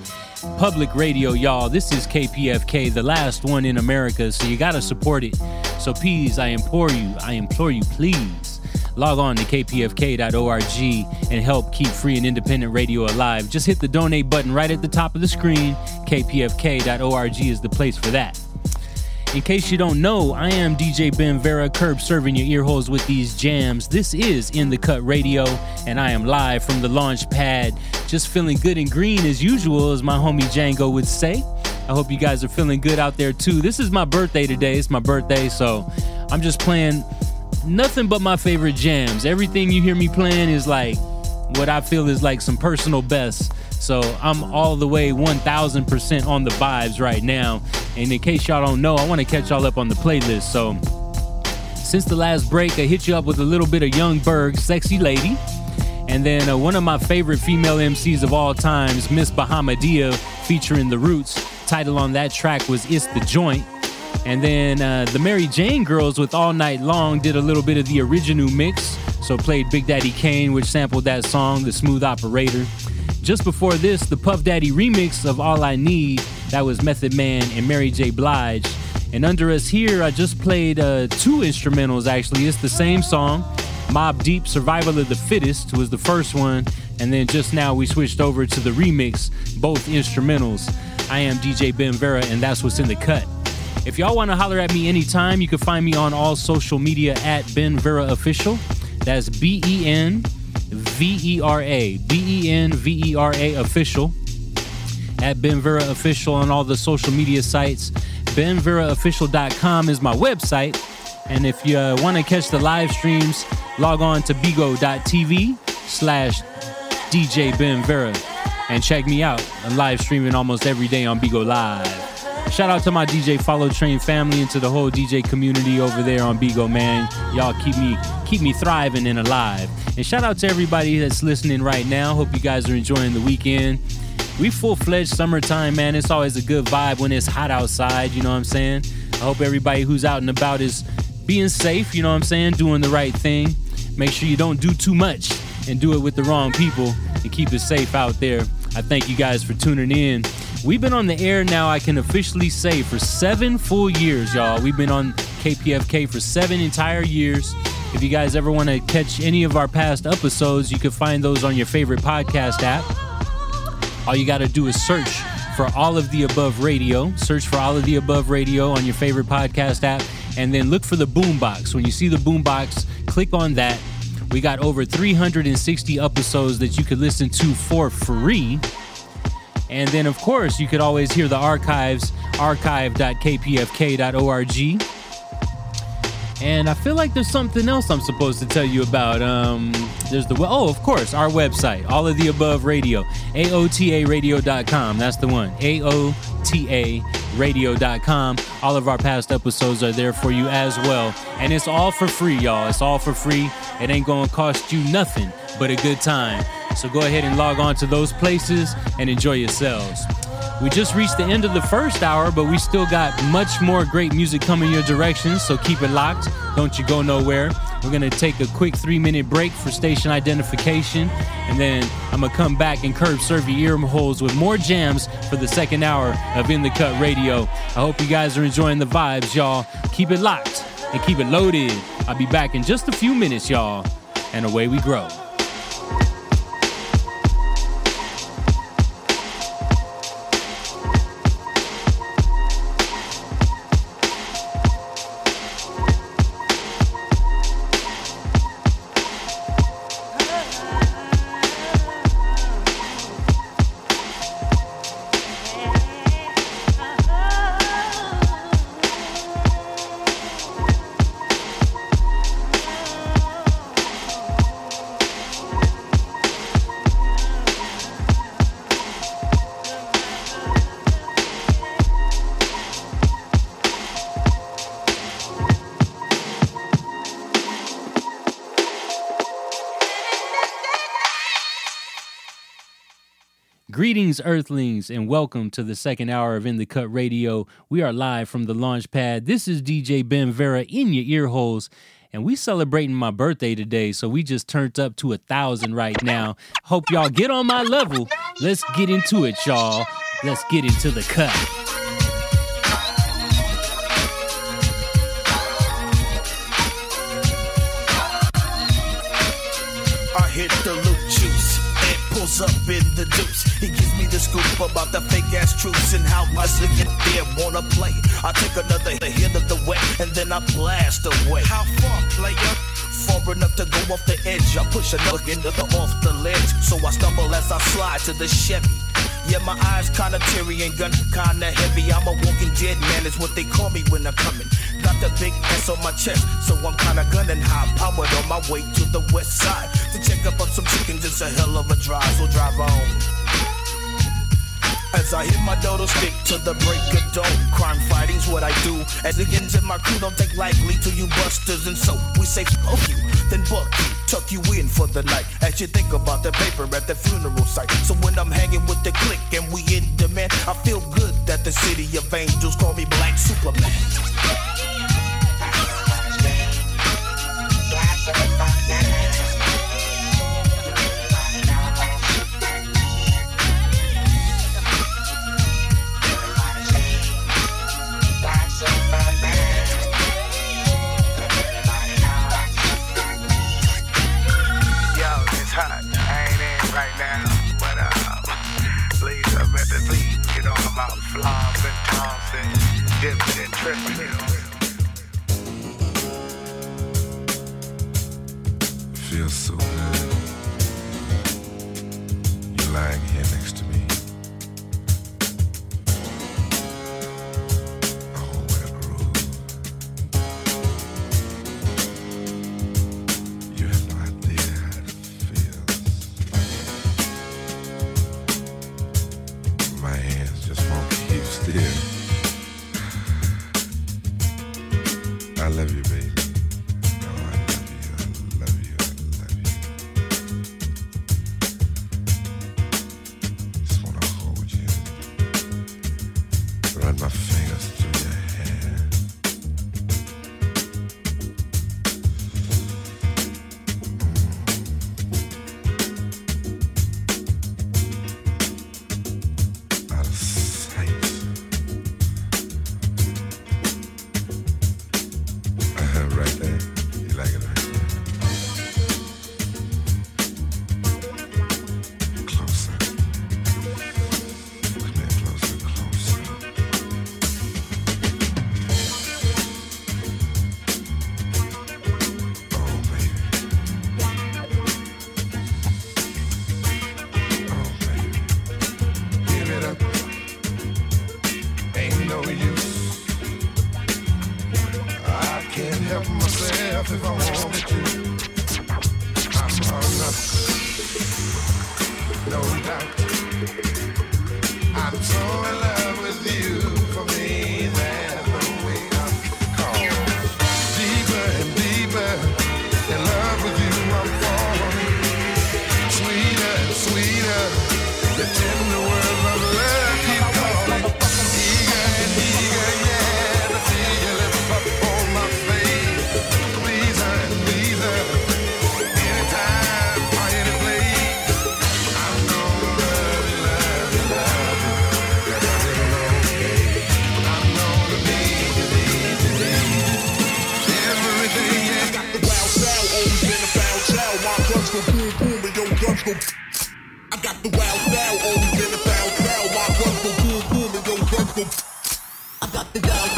public radio, y'all. This is KPFK, the last one in America, so you gotta support it. So please, I implore you, I implore you, please log on to kpfk.org and help keep free and independent radio alive. Just hit the donate button right at the top of the screen. kpfk.org is the place for that. In case you don't know, I am DJ Ben Vera, curb serving your ear holes with these jams. This is In the Cut Radio, and I am live from the launch pad. Just feeling good and green as usual, as my homie Django would say. I hope you guys are feeling good out there too. This is my birthday today. It's my birthday, so I'm just playing nothing but my favorite jams. Everything you hear me playing is like what I feel is like some personal best. So I'm all the way 1000% on the vibes right now. And in case y'all don't know, I want to catch y'all up on the playlist. So since the last break, I hit you up with a little bit of Young Berg, Sexy Lady. And then uh, one of my favorite female MCs of all times, Miss Bahamadia, featuring The Roots. Title on that track was It's the Joint. And then uh, the Mary Jane Girls with All Night Long did a little bit of the original mix. So played Big Daddy Kane, which sampled that song, The Smooth Operator. Just before this, the Puff Daddy remix of All I Need, that was Method Man and Mary J. Blige. And under us here, I just played uh, two instrumentals actually. It's the same song. Mobb Deep Survival of the Fittest was the first one. And then just now we switched over to the remix, both instrumentals. I am DJ Ben Vera, and that's what's in the cut. If y'all want to holler at me anytime, you can find me on all social media at Ben Vera Official. That's B E N V E R A. B E N V E R A Official. At Ben Vera Official on all the social media sites. BenVeraOfficial.com is my website. And if you uh, want to catch the live streams, log on to bigo.tv slash DJ Ben Vera and check me out. I'm live streaming almost every day on Bigo Live. Shout out to my DJ Follow Train family and to the whole DJ community over there on Bigo, man. Y'all keep me keep me thriving and alive. And shout out to everybody that's listening right now. Hope you guys are enjoying the weekend. We full fledged summertime, man. It's always a good vibe when it's hot outside. You know what I'm saying? I hope everybody who's out and about is being safe. You know what I'm saying? Doing the right thing. Make sure you don't do too much and do it with the wrong people and keep it safe out there. I thank you guys for tuning in. We've been on the air now, I can officially say, for seven full years, y'all. We've been on KPFK for seven entire years. If you guys ever want to catch any of our past episodes, you can find those on your favorite podcast app. All you got to do is search for All of the Above Radio. Search for All of the Above Radio on your favorite podcast app, and then look for the boombox. When you see the boombox, click on that. We got over 360 episodes that you could listen to for free. And then, of course, you could always hear the archives, archive.kpfk.org. And I feel like there's something else I'm supposed to tell you about. Um, there's the, oh, of course, our website, all of the above radio, AOTARadio.com. That's the one, AOTARadio.com. All of our past episodes are there for you as well. And it's all for free, y'all. It's all for free. It ain't gonna cost you nothing but a good time. So go ahead and log on to those places and enjoy yourselves. We just reached the end of the first hour, but we still got much more great music coming your direction, so keep it locked. Don't you go nowhere. We're gonna take a quick three minute break for station identification, and then I'm gonna come back and curb serve your ear holes with more jams for the second hour of In the Cut Radio. I hope you guys are enjoying the vibes, y'all. Keep it locked and keep it loaded. I'll be back in just a few minutes, y'all, and away we grow. Greetings, Earthlings, and welcome to the second hour of In the Cut Radio. We are live from the launch pad. This is DJ Ben Vera in your ear holes, and we celebrating my birthday today, so we just turned up to a thousand right now. Hope y'all get on my level. Let's get into it, y'all. Let's get into the cut. Up in the deuce. He gives me the scoop about the fake ass troops and how they get there wanna play. I take another hit of the wet and then I blast away. How far, player? Far enough to go off the edge. I push another into the off the ledge, so I stumble as I slide to the Chevy. Yeah, my eyes kinda teary and gun kinda heavy. I'm a walking dead man, is what they call me when I'm coming. Got the big S on my chest, so I'm kinda gunning high powered on my way to the west side to check up on some chickens. It's a hell of a drive, so drive on. As I hit my dodo stick to the break of dawn, crime fighting's what I do. As the ends in my crew don't take lightly to you busters, and so we say fuck you, then buck you, tuck you in for the night. As you think about the paper at the funeral site. So when I'm hanging with the clique and we in demand, I feel good that the city of angels call me Black Superman. About flops and tops and dips and tripping. Feels so good. You're lying here next to me. I got the wild style, only been a foul foul. My rifle boom boom and your rifle. I got the wild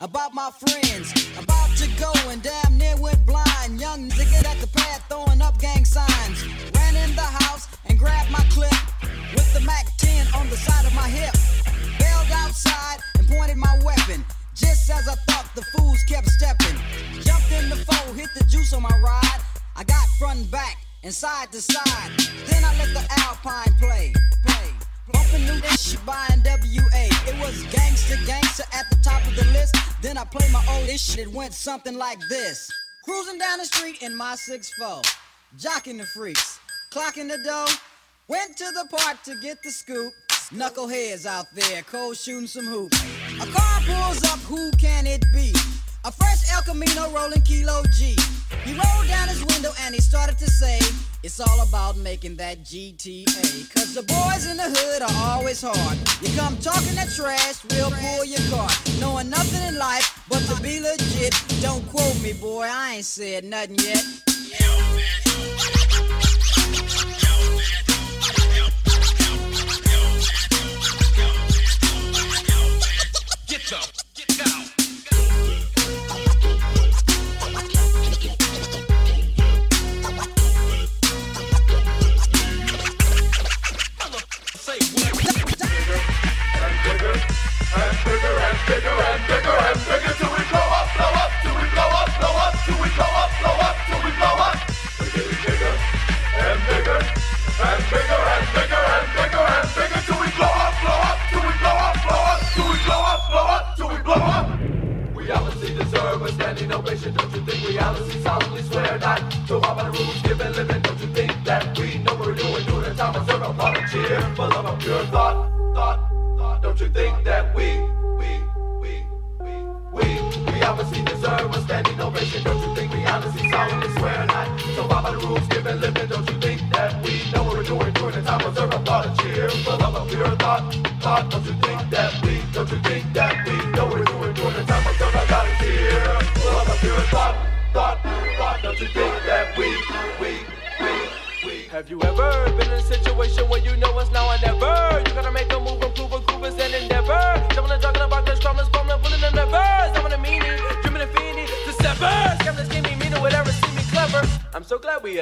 about my friends. About to go and damn near went blind. Young nigga at the pad throwing up gang signs. Ran in the house and grabbed my clip with the Mac 10 on the side of my hip. Bailed outside and pointed my weapon. Just as I thought, the fools kept stepping. Jumped in the foe, hit the juice on my ride. I got front and back and side to side. Old shit. It went something like this. Cruising down the street in my 6'4. Jocking the freaks. Clocking the dough. Went to the park to get the scoop. Knuckleheads out there, cold shooting some hoops. A car pulls up, who can it be? A fresh El Camino rolling Kilo G. He rolled down his window and he started to say, It's all about making that GTA. Cause the boys in the hood are always hard. You come talking that trash, we'll pull your car. Knowing nothing in life but to be legit. Don't quote me, boy, I ain't said nothing yet. Thought.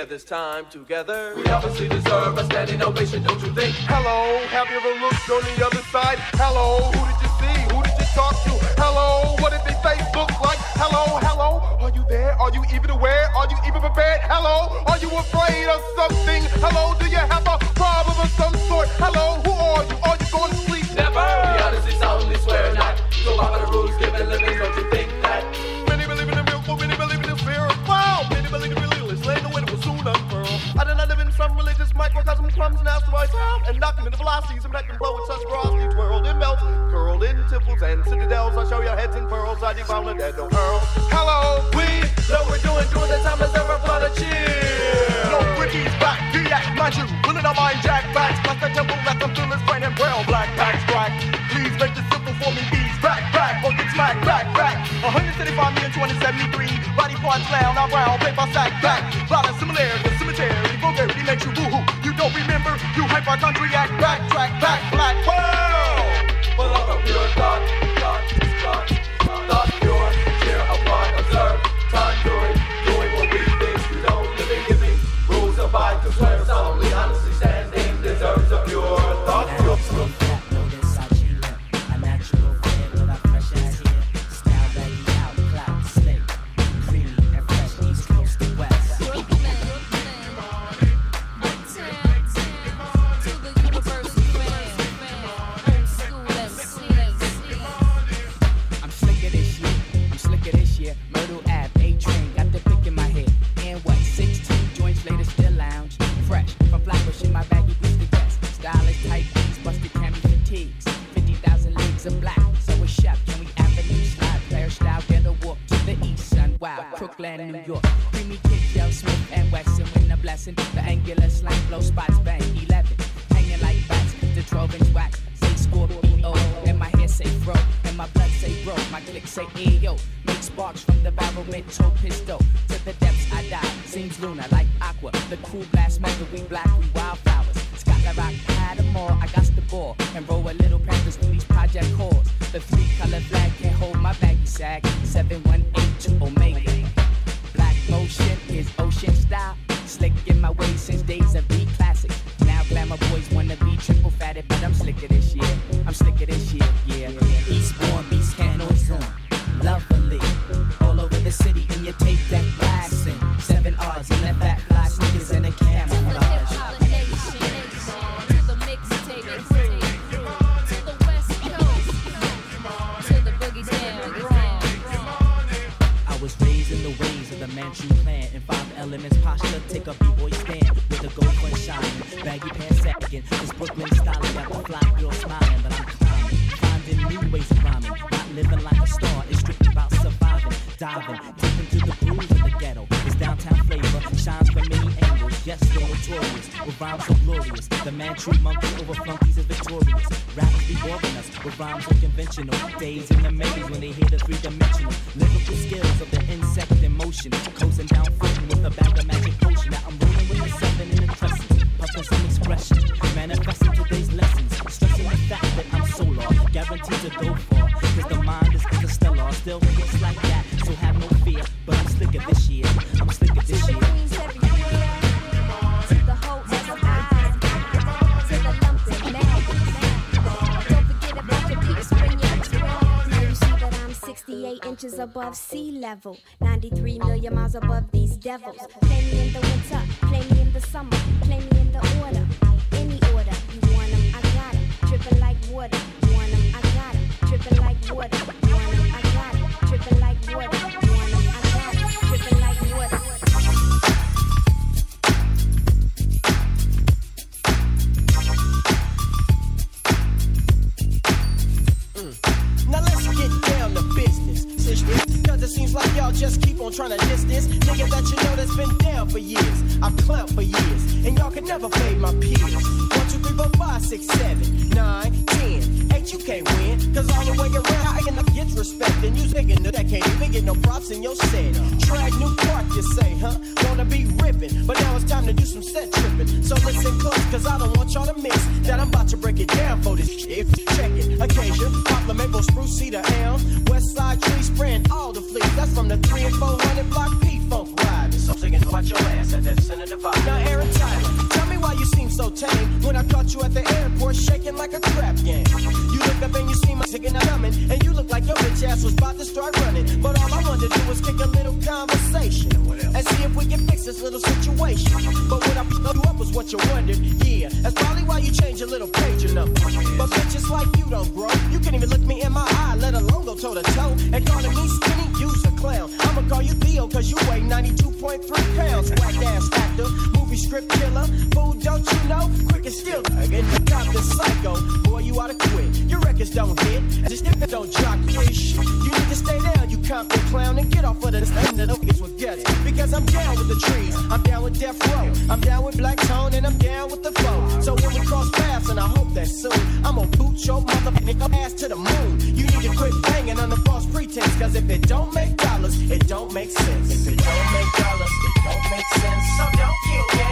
This time together. We obviously deserve a standing ovation, don't you think? Hello, have you ever looked on the other side? Hello, who did you see? Who did you talk to? Hello, what did they face look like? Hello, hello, are you there? Are you even aware? Are you even prepared? Hello, are you afraid of something? Hello, do you have a problem of some sort? Hello, who and citadels. I show your heads and pearls, I devour the dead, oh, don't hurl. Hello, We know we're doing, doing the time is ever for the cheer. no Ricky's back, D-Act, mind you, willing our mind jack backs, plus the temple, let them feel his brain and braille, black packs, crack. Please make this simple for me, ease back, back, or get smacked, back, back. 175 million, 273, body parts down, now brown, paper sack, back. Of similarity, cemetery, vulgarity makes you woo-hoo. You don't remember, you hypochondriac, backtrack, above sea level, 93 million miles above these devils. Me in the winter, be but now it's time to do some set tripping. So listen close, cause I don't want y'all to miss that I'm about to break it down for this shit. Check it, occasion, poplar maple, spruce, cedar, elm, west side tree, spraying all the fleas. That's from the three and four hundred block P funk ride. So I'm singing, watch your ass at that center divide. Now, Aaron Tyler, you seem so tame when I caught you at the airport shaking like a crap game. You look up and you see my chicken coming, and you look like your bitch ass was about to start running. But all I wanted to do was kick a little conversation and see if we can fix this little situation. But what I blew you up was what you wondered. Yeah, that's probably why you changed your little page number. But bitches like you don't grow. You can't even look me in my eye, let alone go toe to toe. And calling me skinny, you's a clown. I'ma call you Theo, cause you weigh 92.3 pounds. Whack ass actor, movie script killer. Fool, don't you know? Quick and still, again, the cop the psycho. Boy, you oughta quit. Your records don't hit, just if it don't jock ish. You need to stay down, you Compton clown, and get off of this of the niggas will get. Because I'm down with the trees, I'm down with Death Row, I'm down with Black Tone, and I'm down with the flow. So when we cross paths, and I hope that soon, I'm gonna boot your motherfucking ass to the moon. You need to quit banging on the false pretense, cause if it don't make dollars, it don't make sense. If it don't make dollars, it don't make sense. So don't kill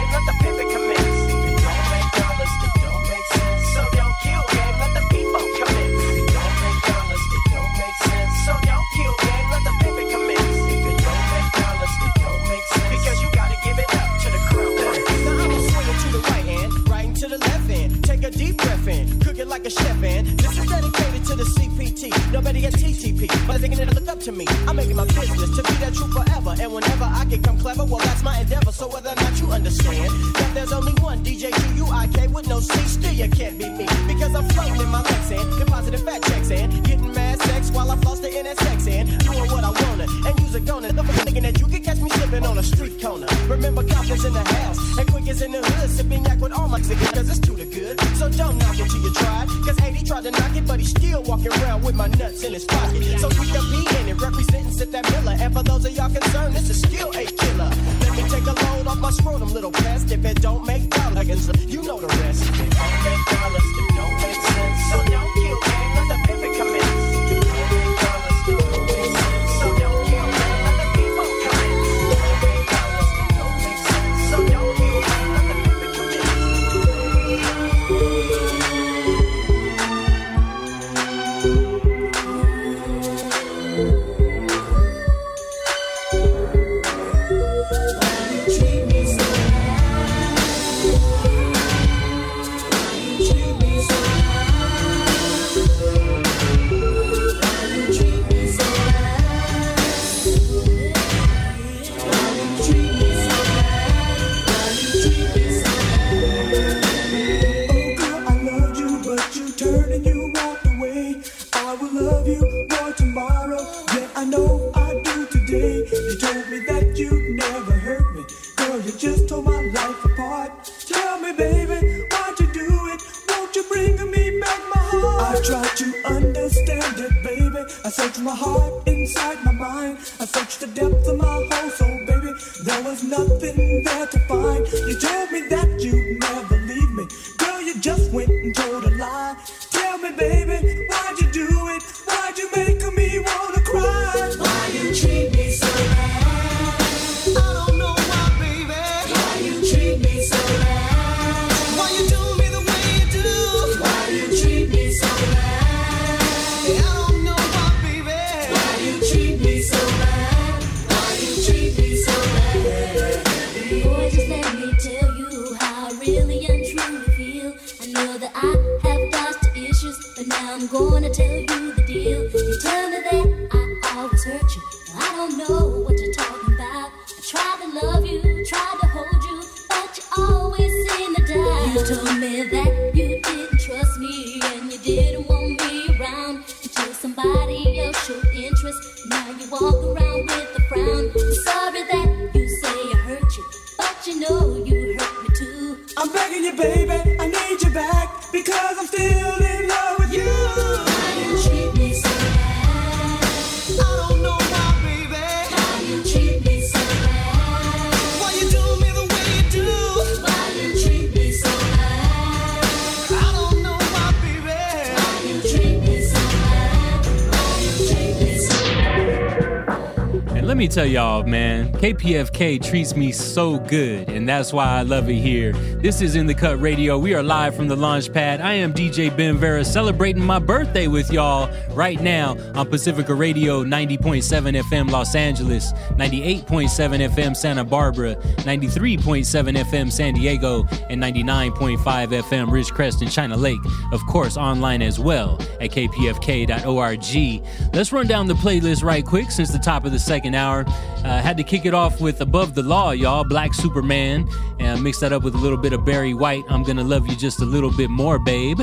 like a chef this is dedicated to the CPT. Nobody at TTP, but they thinking it look up to me. I'm making my business to be that true forever. And whenever I can come clever, well that's my endeavor. So whether or not you understand that there's only one DJ Q-U-I-K with no C, still you can't beat me. Because I'm floating in my and depositing fat checks and getting mad sex while I floss the NSX and doing what I wanna. And use a gonna, thinking that you can catch me slipping on a street corner. Remember Compton's in the house and Quik is in the hood, sipping yak with all my niggas cause it's too the good. So don't knock it till you try. Cause 80 tried to knock it, but he's still walking around with my nuts in his pocket. So keep the B in it, representing Sip that Miller. And for those of y'all concerned, this is still a killer. Let me take a load off my scrotum, little pest. If it don't make dollars, you know the rest. If it don't make dollars, it don't make sense. So don't my heart inside my mind. I searched the depths of my whole soul, baby. There was nothing there to find. You told me that you'd never leave me. Girl, you just went and told a lie. Tell me, baby, tell y'all, man, KPFK treats me so good, and that's why I love it here. This is In the Cut Radio. We are live from the launch pad. I am DJ Ben Vera celebrating my birthday with y'all right now on Pacifica Radio 90.7 FM Los Angeles, 98.7 FM Santa Barbara, 93.7 FM San Diego, and 99.5 FM Ridgecrest and China Lake. Of course, online as well at kpfk.org. Let's run down the playlist right quick since the top of the second hour. Uh, had to kick it off with Above the Law, y'all, Black Superman, and mix that up with a little bit of Barry White. I'm gonna love you just a little bit more, babe.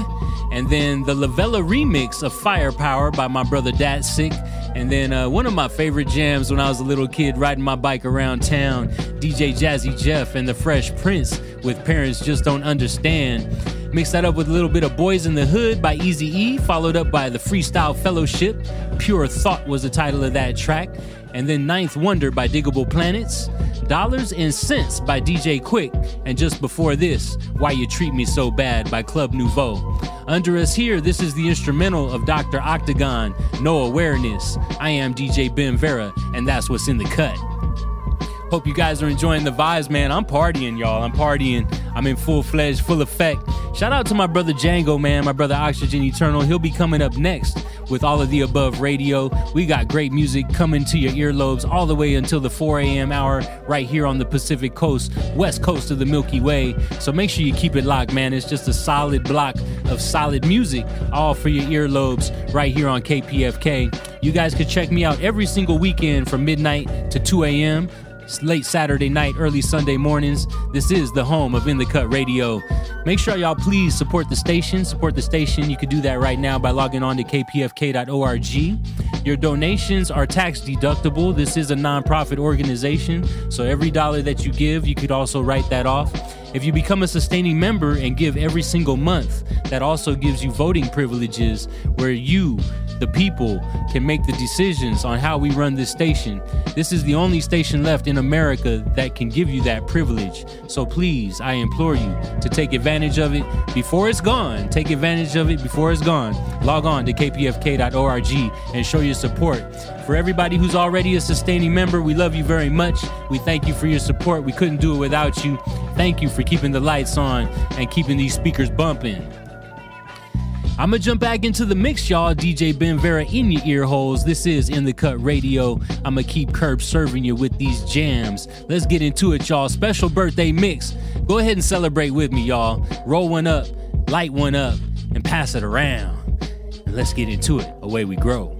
And then the Lavella remix of Firepower by my brother Datsik. And then uh, one of my favorite jams when I was a little kid riding my bike around town, DJ Jazzy Jeff and the Fresh Prince with Parents Just Don't Understand. Mix that up with a little bit of Boys in the Hood by Easy E, followed up by the Freestyle Fellowship. Pure Thought was the title of that track. And then Ninth Wonder by Diggable Planets. Dollars and Cents by DJ Quik. And just before this, Why You Treat Me So Bad by Club Nouveau. Under us here, this is the instrumental of Dr. Octagon, No Awareness. I am DJ Ben Vera, and that's what's in the cut. Hope you guys are enjoying the vibes, man. I'm partying, y'all. I'm partying. I'm in full fledged, full effect. Shout out to my brother Django, man. My brother Oxygen Eternal. He'll be coming up next with all of the above radio. We got great music coming to your earlobes all the way until the 4 a.m. hour right here on the Pacific Coast, west coast of the Milky Way. So make sure you keep it locked, man. It's just a solid block of solid music, all for your earlobes right here on KPFK. You guys could check me out every single weekend from midnight to 2 a.m late Saturday night, early Sunday mornings. This is the home of In the Cut Radio. Make sure y'all please support the station. Support the station. You can do that right now by logging on to kpfk.org. Your donations are tax deductible. This is a nonprofit organization, so every dollar that you give, you could also write that off. If you become a sustaining member and give every single month, that also gives you voting privileges where you, the people, can make the decisions on how we run this station. This is the only station left in America that can give you that privilege. So please, I implore you to take advantage of it before it's gone. Take advantage of it before it's gone. Log on to kpfk.org and show your support. For everybody who's already a sustaining member, we love you very much. We thank you for your support. We couldn't do it without you. Thank you for keeping the lights on and keeping these speakers bumping. I'm gonna jump back into the mix, y'all. DJ Ben Vera in your ear holes. This is In the Cut Radio. I'm gonna keep Curb serving you with these jams. Let's get into it, y'all. Special birthday mix. Go ahead and celebrate with me, y'all. Roll one up, light one up, and pass it around. And let's get into it. Away we grow.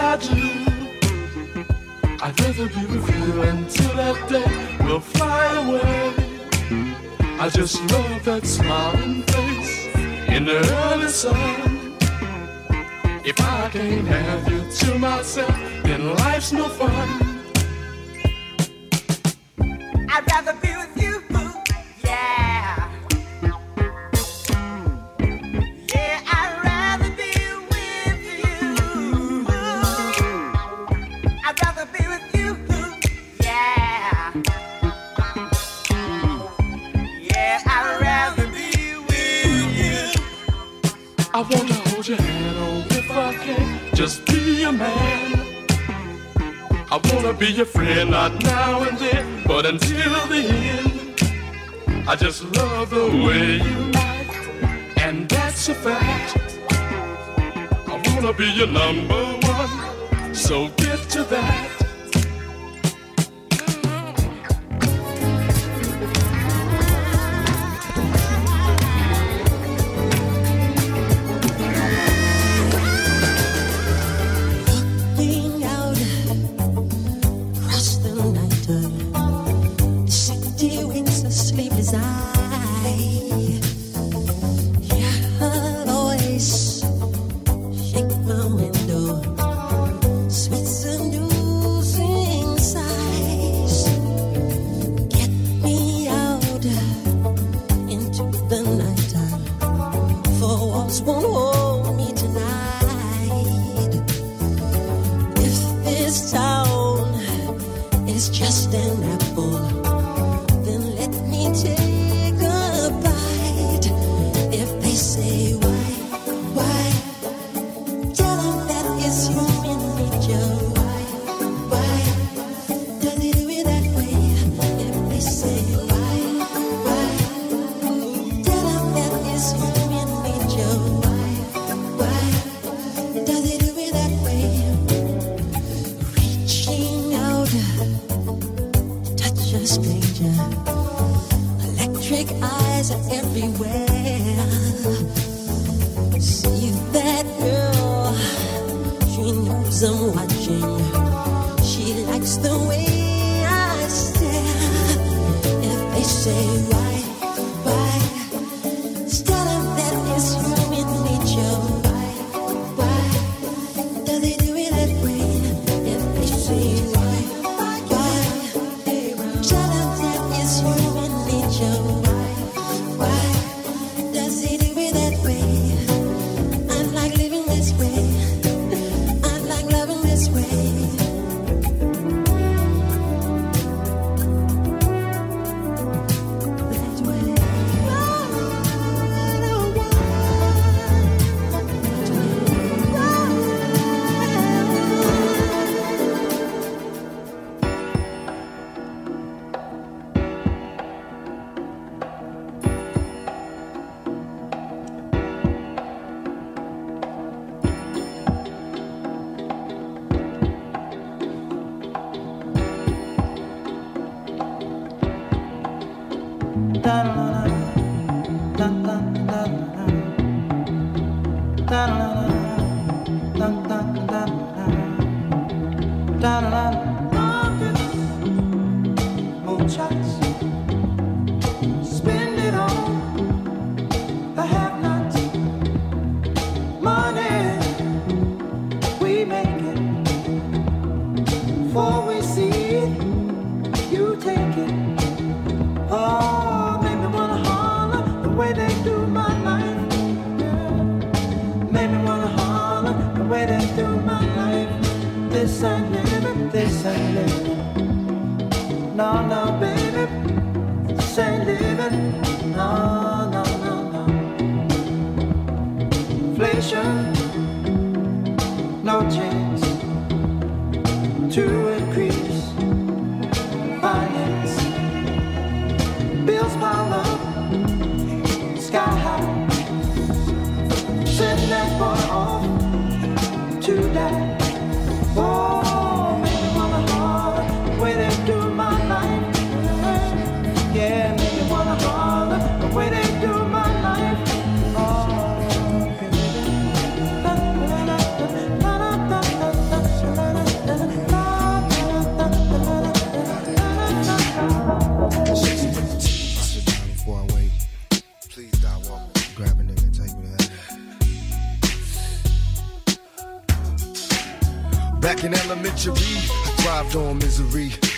I do. I'd rather be with you until that day will fly away. I just love that smiling face in the early sun. If I can't have you to myself, then life's no fun. I'd rather be be your friend, not now and then, but until the end. I just love the way you act, and that's a fact. I wanna be your number one, so get to that.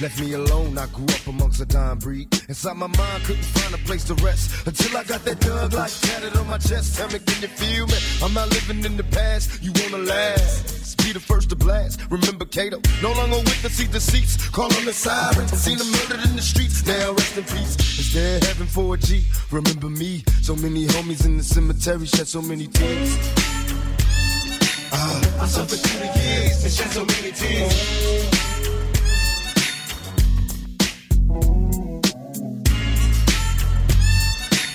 Left me alone, I grew up amongst a dying breed. Inside my mind, couldn't find a place to rest. Until I got that dug like tatted on my chest. Tell me, can you feel me? I'm not living in the past, you wanna last. Be the first to blast. Remember Kato, no longer with the seat deceits. Call on the sirens, seen them murdered in the streets. Now rest in peace. Is there heaven for a G? Remember me, so many homies in the cemetery shed so many tears. Ah, I suffered through the years and shed so many tears.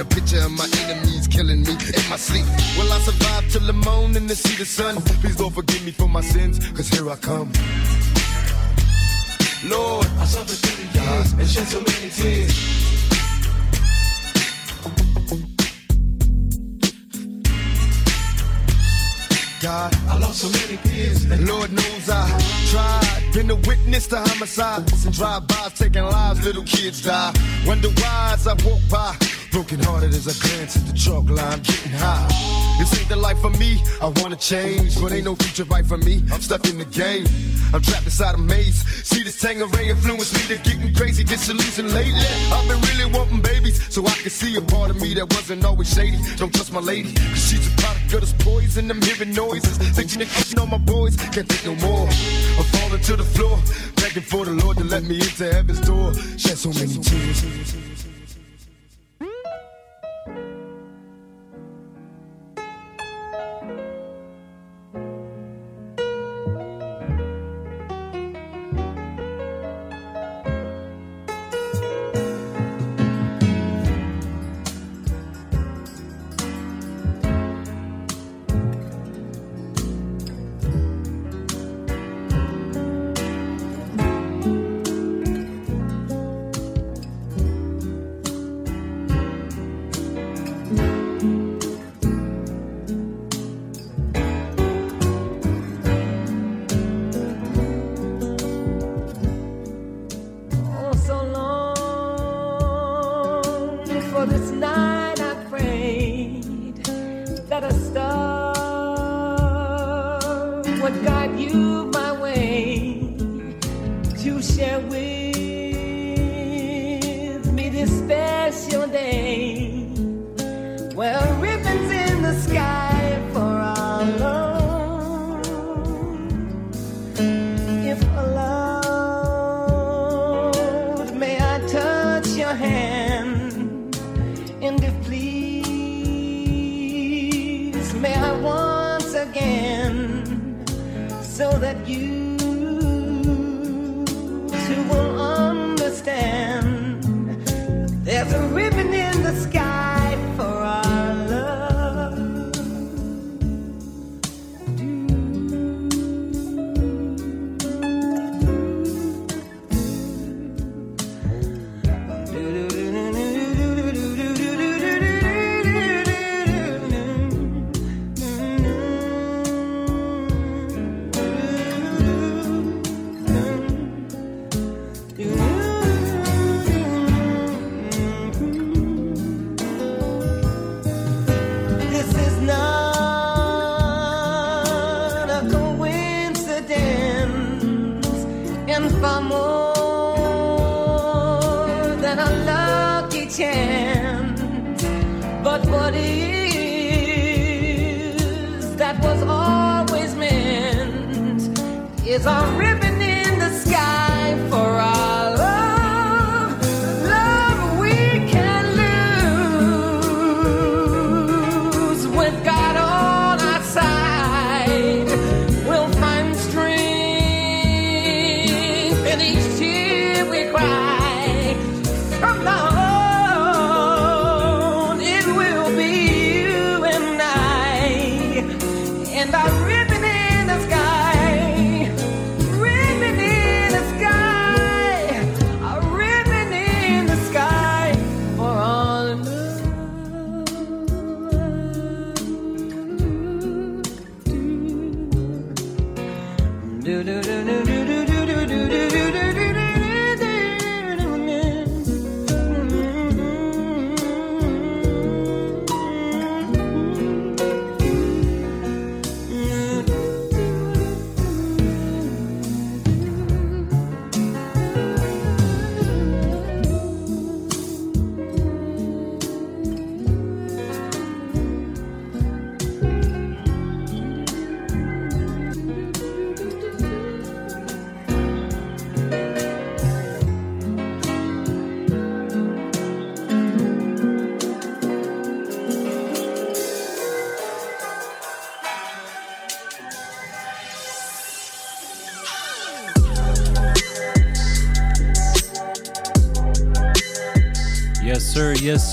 a picture of my enemies killing me in my sleep. Will I survive till the morning to see the sun? Please don't forgive me for my sins, cause here I come. Lord, I suffered through the years and shed so many tears. God. I lost so many kids. And Lord knows I tried. Been a witness to homicides and drive-bys taking lives. Little kids die. Wonder why as I walk by. Broken hearted as I glance at the chalk line, getting high. This ain't the life for me. I wanna change, but ain't no future right for me. I'm stuck in the game. I'm trapped inside a maze. See this Tanqueray influence me to getting crazy, disillusioned lately. I've been really wanting babies, so I can see a part of me that wasn't always shady. Don't trust my lady, cause she's a product of this poison. I'm hearing noises, thinking that you on my boys can't take no more. I'm falling to the floor, begging for the Lord to let me into heaven's door. Shed so many tears. From now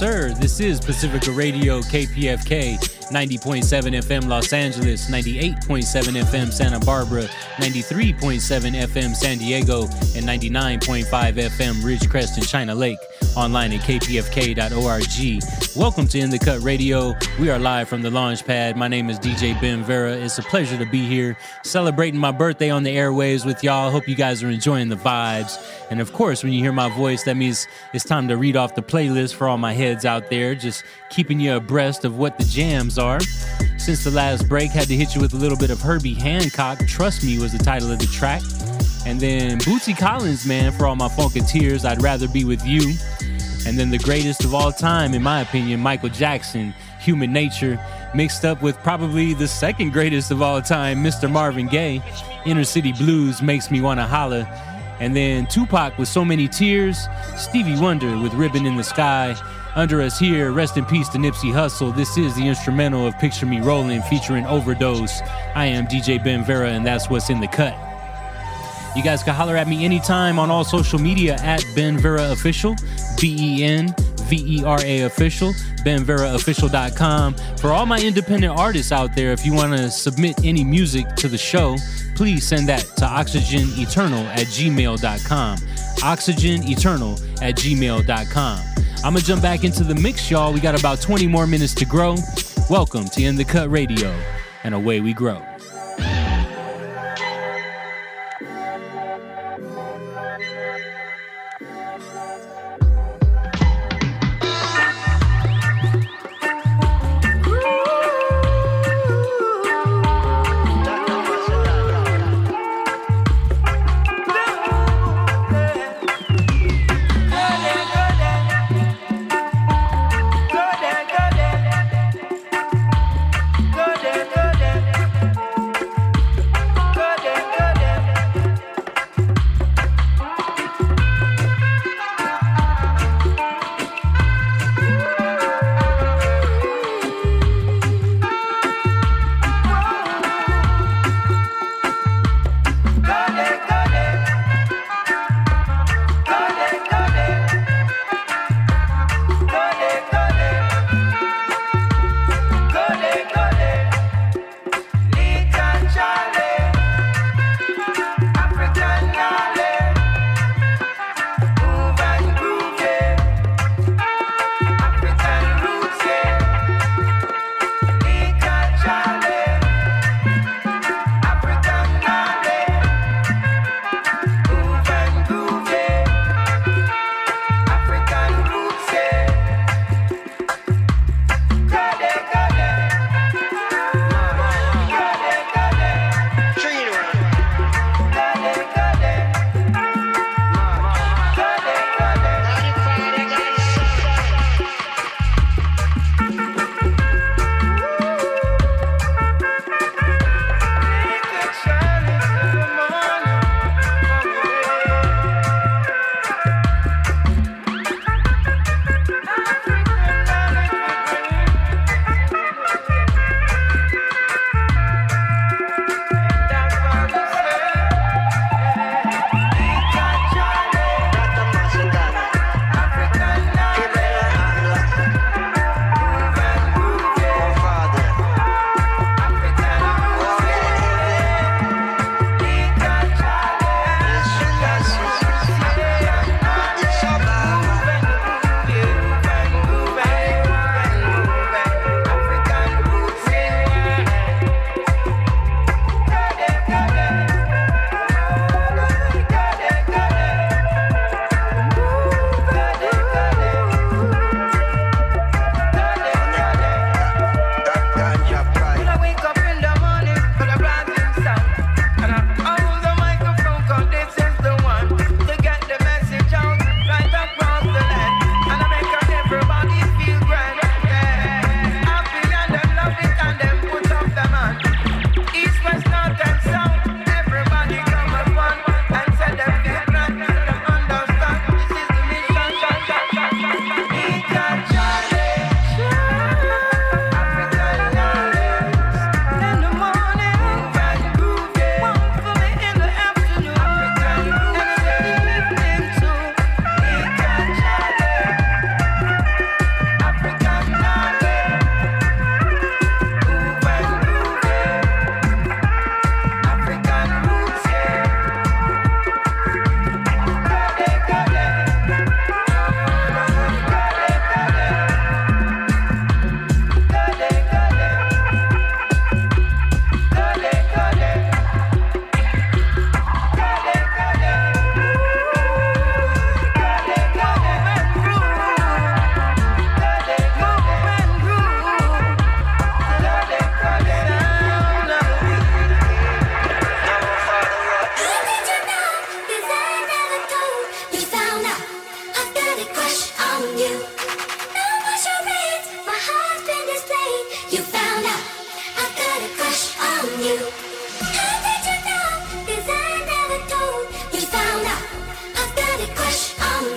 sir. This is Pacifica Radio KPFK 90.7 FM Los Angeles, 98.7 FM Santa Barbara, 93.7 FM San Diego, and 99.5 FM Ridgecrest and China Lake. Online at kpfk.org. Welcome to In the Cut Radio. We are live from the launch pad. My name is DJ Ben Vera. It's a pleasure to be here celebrating my birthday on the airwaves with y'all. Hope you guys are enjoying the vibes. And of course, when you hear my voice, that means it's time to read off the playlist for all my heads out there, just keeping you abreast of what the jams are. Since the last break, had to hit you with a little bit of Herbie Hancock. Trust Me was the title of the track. And then Bootsy Collins, man, for all my Funketeers, I'd rather be with you. And then the greatest of all time, in my opinion, Michael Jackson, Human Nature, mixed up with probably the second greatest of all time, Mr. Marvin Gaye. Inner City Blues makes me want to holler. And then Tupac with so many tears, Stevie Wonder with Ribbon in the Sky. Under us here, rest in peace to Nipsey Hussle. This is the instrumental of Picture Me Rolling featuring Overdose. I am DJ Ben Vera, and that's what's in the cut. You guys can holler at me anytime on all social media at Ben Vera Official, B E N V E R A Official, BenVeraOfficial.com. For all my independent artists out there, if you want to submit any music to the show, please send that to oxygeneternal at gmail.com. Oxygeneternal at gmail.com. I'm going to jump back into the mix, y'all. We got about 20 more minutes to grow. Welcome to In the Cut Radio, and away we grow.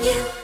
You.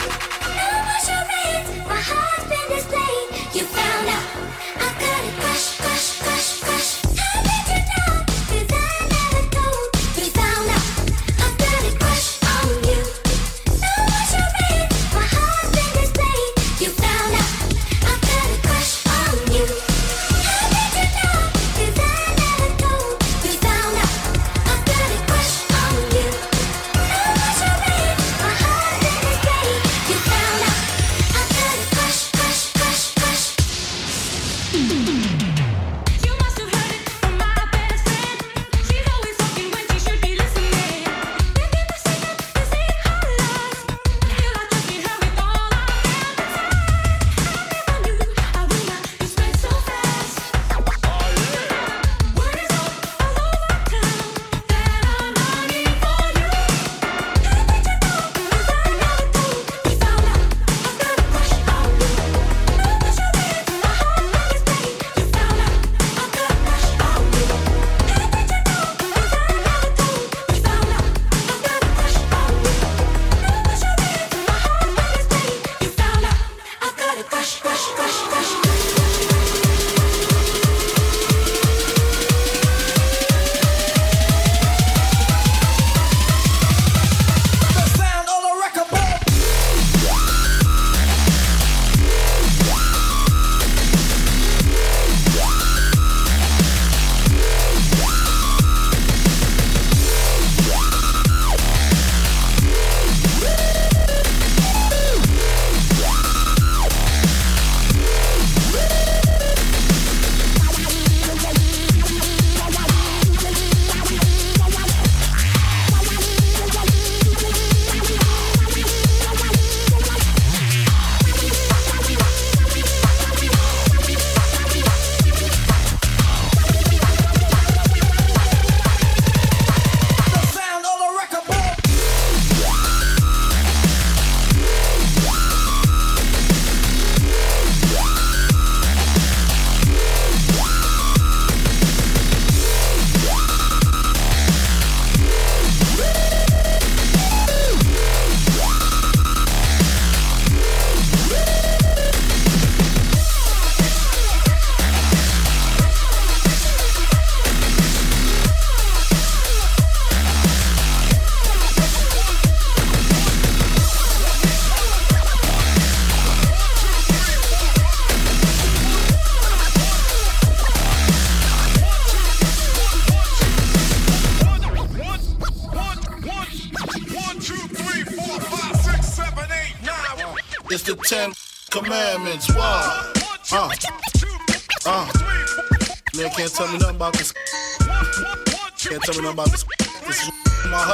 Nothing about this. This is my.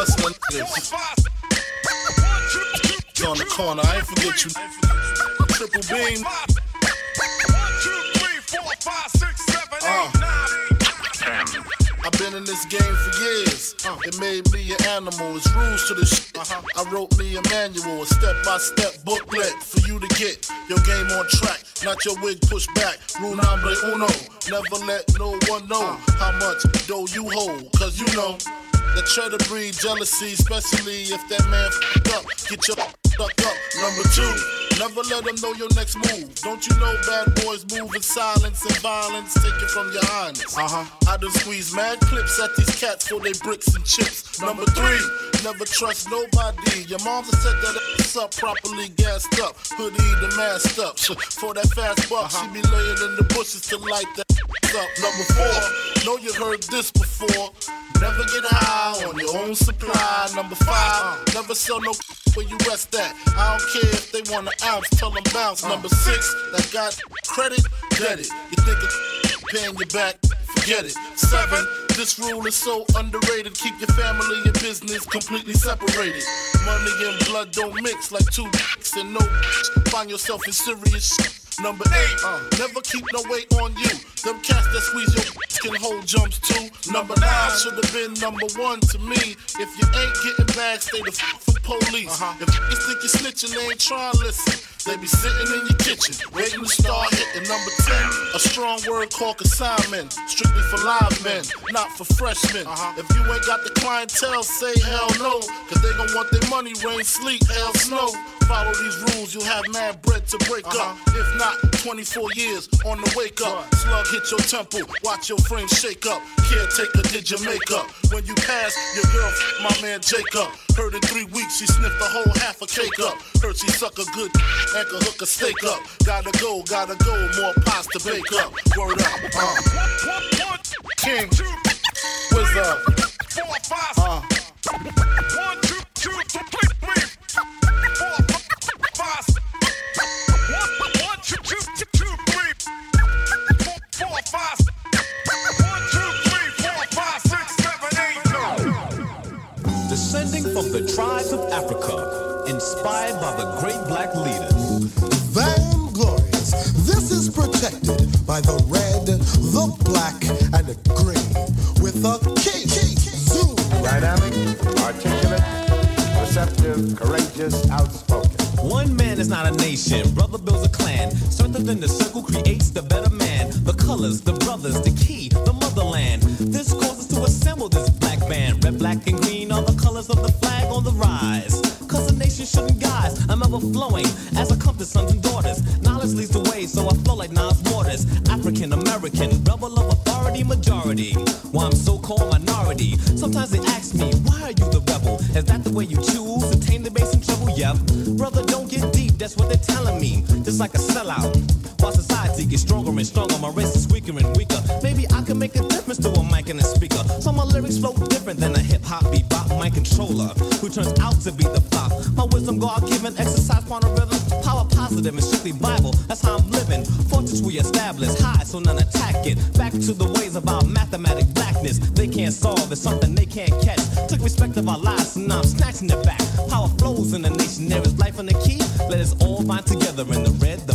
This. On the corner, I ain't forget you. Triple beam. Uh. I've been in this game for years. Uh, it made me an animal. It's rules to the shit. I wrote me a manual, a step-by-step booklet for you to get your game on track. Not your wig pushed back. Rule number uno. Never let no one know how much dough you hold. Cause you know that try to breed jealousy, especially if that man f***ed up. Get your stuck up. Number two, never let them know your next move. Don't you know bad boys move in silence and violence? Take it from your highness. Uh huh. I done squeeze mad clips at these cats for they bricks and chips. Number three, never trust nobody. Your mom's set that ass up properly gassed up. Hoodie the masked up. For that fast buck, she be laying in the bushes to light that up. Number four, know you heard this before. Never get high on your own supply. Number five, never sell no where you rest at. I don't care if they want an ounce, tell them bounce. Uh. Number six, that got credit, get it. You think it's paying you back? Forget it. Seven, this rule is so underrated. Keep your family and business completely separated. Money and blood don't mix like two dicks and no. Find yourself in serious shit. Number eight, uh, never keep no weight on you. Them cats that squeeze your can hold jumps too. Number nine should have been number one to me. If you ain't getting back, stay the f from police. If niggas think you snitching, they ain't trying to listen. They be sitting in your kitchen, waiting to start hitting number 10. A strong word called consignment, strictly for live men, not for freshmen. uh If you ain't got the clientele, say hell no, cause they gon' want their money, rain, sleet, hell, snow. Follow these rules, you'll have mad bread to break up. If not, 24 years on the wake up. Slug hit your temple, watch your frame shake up. Caretaker did your makeup. When you pass, your girl, my man Jacob. Heard in three weeks she sniffed the whole half a cake up. Heard she suck a good and could hook a steak up. Gotta go, gotta go, more pies to bake up. Word up, uh. King, Wizard, uh. One, two, two, three, three, four, five, Descending from the tribes of Africa, inspired by the great black leaders. Vainglorious. This is protected by the red, the black, and the green with a key. Zoom. Dynamic, articulate, courageous, outspoken. One man is not a nation, brother builds a clan. Strengthened the circle creates the better man. The colors, the brothers, the key, the motherland. This causes to assemble this black band. Red, black, and green are the colors of the flag on the rise. Nation shouldn't guise. I'm ever flowing as I come to sons and daughters. Knowledge leads the way, so I flow like Nas waters. African American, rebel of authority majority. Why I'm so called minority. Sometimes they ask me, why are you the rebel? Is that the way you choose tame the bass and treble? Yep. Brother, don't get deep, that's what they're telling me. Just like a sellout. While society gets stronger and stronger, my race is weaker and weaker. Maybe I can make a difference to a mic and a speaker. So my lyrics flow different than a hip hop bebop mic controller who turns out to be the flop. My wisdom, God given, exercise, point of rhythm, power positive and strictly Bible. That's how I'm living. Fortress we establish, high so none attack it. Back to the ways of our mathematic blackness. They can't solve, it's something they can't catch. Took respect of our lives, and now I'm snatching it back. Power flows in the nation, there is life on the key. Let us all bind together in the red,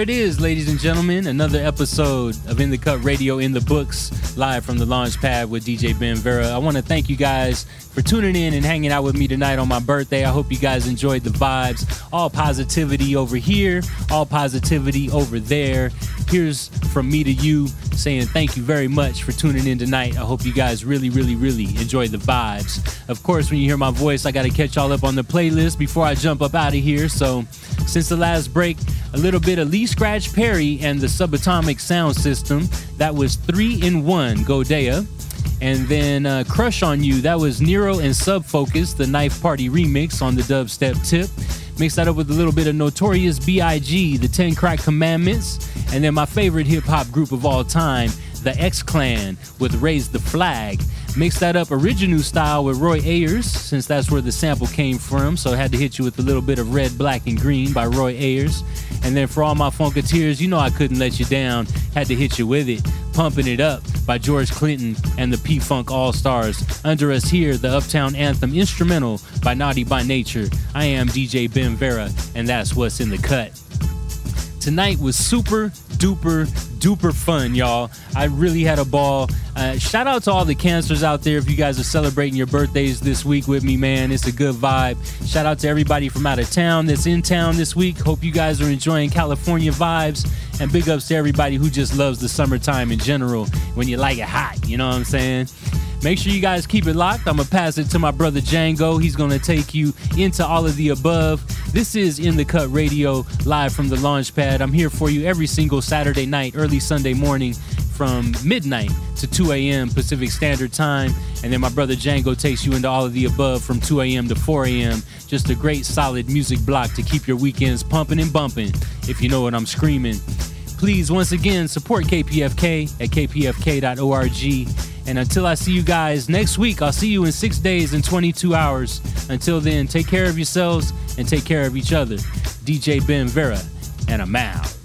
there it is, ladies and gentlemen, another episode of In the Cut Radio in the Books, live from the launch pad with DJ Ben Vera. I want to thank you guys for tuning in and hanging out with me tonight on my birthday. I hope you guys enjoyed the vibes. All positivity over here, all positivity over there. Here's from me to you saying thank you very much for tuning in tonight. I hope you guys really, really, really enjoyed the vibes. Of course, when you hear my voice, I got to catch y'all up on the playlist before I jump up out of here. So, since the last break, a little bit of Lee Scratch Perry and the Subatomic Sound System. That was three in one, Godea. And then uh, Crush on You, that was Nero and Sub Focus, the Knife Party remix on the dubstep tip. Mix that up with a little bit of Notorious B.I.G., the 10 Crack Commandments. And then my favorite hip hop group of all time, the X Clan, with Raise the Flag. Mix that up original style with Roy Ayers, since that's where the sample came from. So I had to hit you with a little bit of Red, Black, and Green by Roy Ayers. And then for all my Funketeers, you know I couldn't let you down. Had to hit you with it. Pumping It Up by George Clinton and the P Funk All Stars. Under us here, the Uptown Anthem instrumental by Naughty by Nature. I am DJ Ben Vera, and that's what's in the cut. Tonight was super duper duper fun, y'all. I really had a ball. Uh, shout out to all the cancers out there. If you guys are celebrating your birthdays this week with me, man, it's a good vibe. Shout out to everybody from out of town that's in town this week. Hope you guys are enjoying California vibes. And big ups to everybody who just loves the summertime in general when you like it hot. You know what I'm saying? Make sure you guys keep it locked. I'm going to pass it to my brother Django. He's going to take you into all of the above. This is In the Cut Radio, live from the launch pad. I'm here for you every single Saturday night, early Sunday morning from midnight to 2 a.m. Pacific Standard Time. And then my brother Django takes you into all of the above from 2 a.m. to 4 a.m. Just a great solid music block to keep your weekends pumping and bumping, if you know what I'm screaming. Please, once again, support KPFK at kpfk.org. And until I see you guys next week, I'll see you in six days and 22 hours. Until then, take care of yourselves and take care of each other. DJ Ben Vera, and I'm out.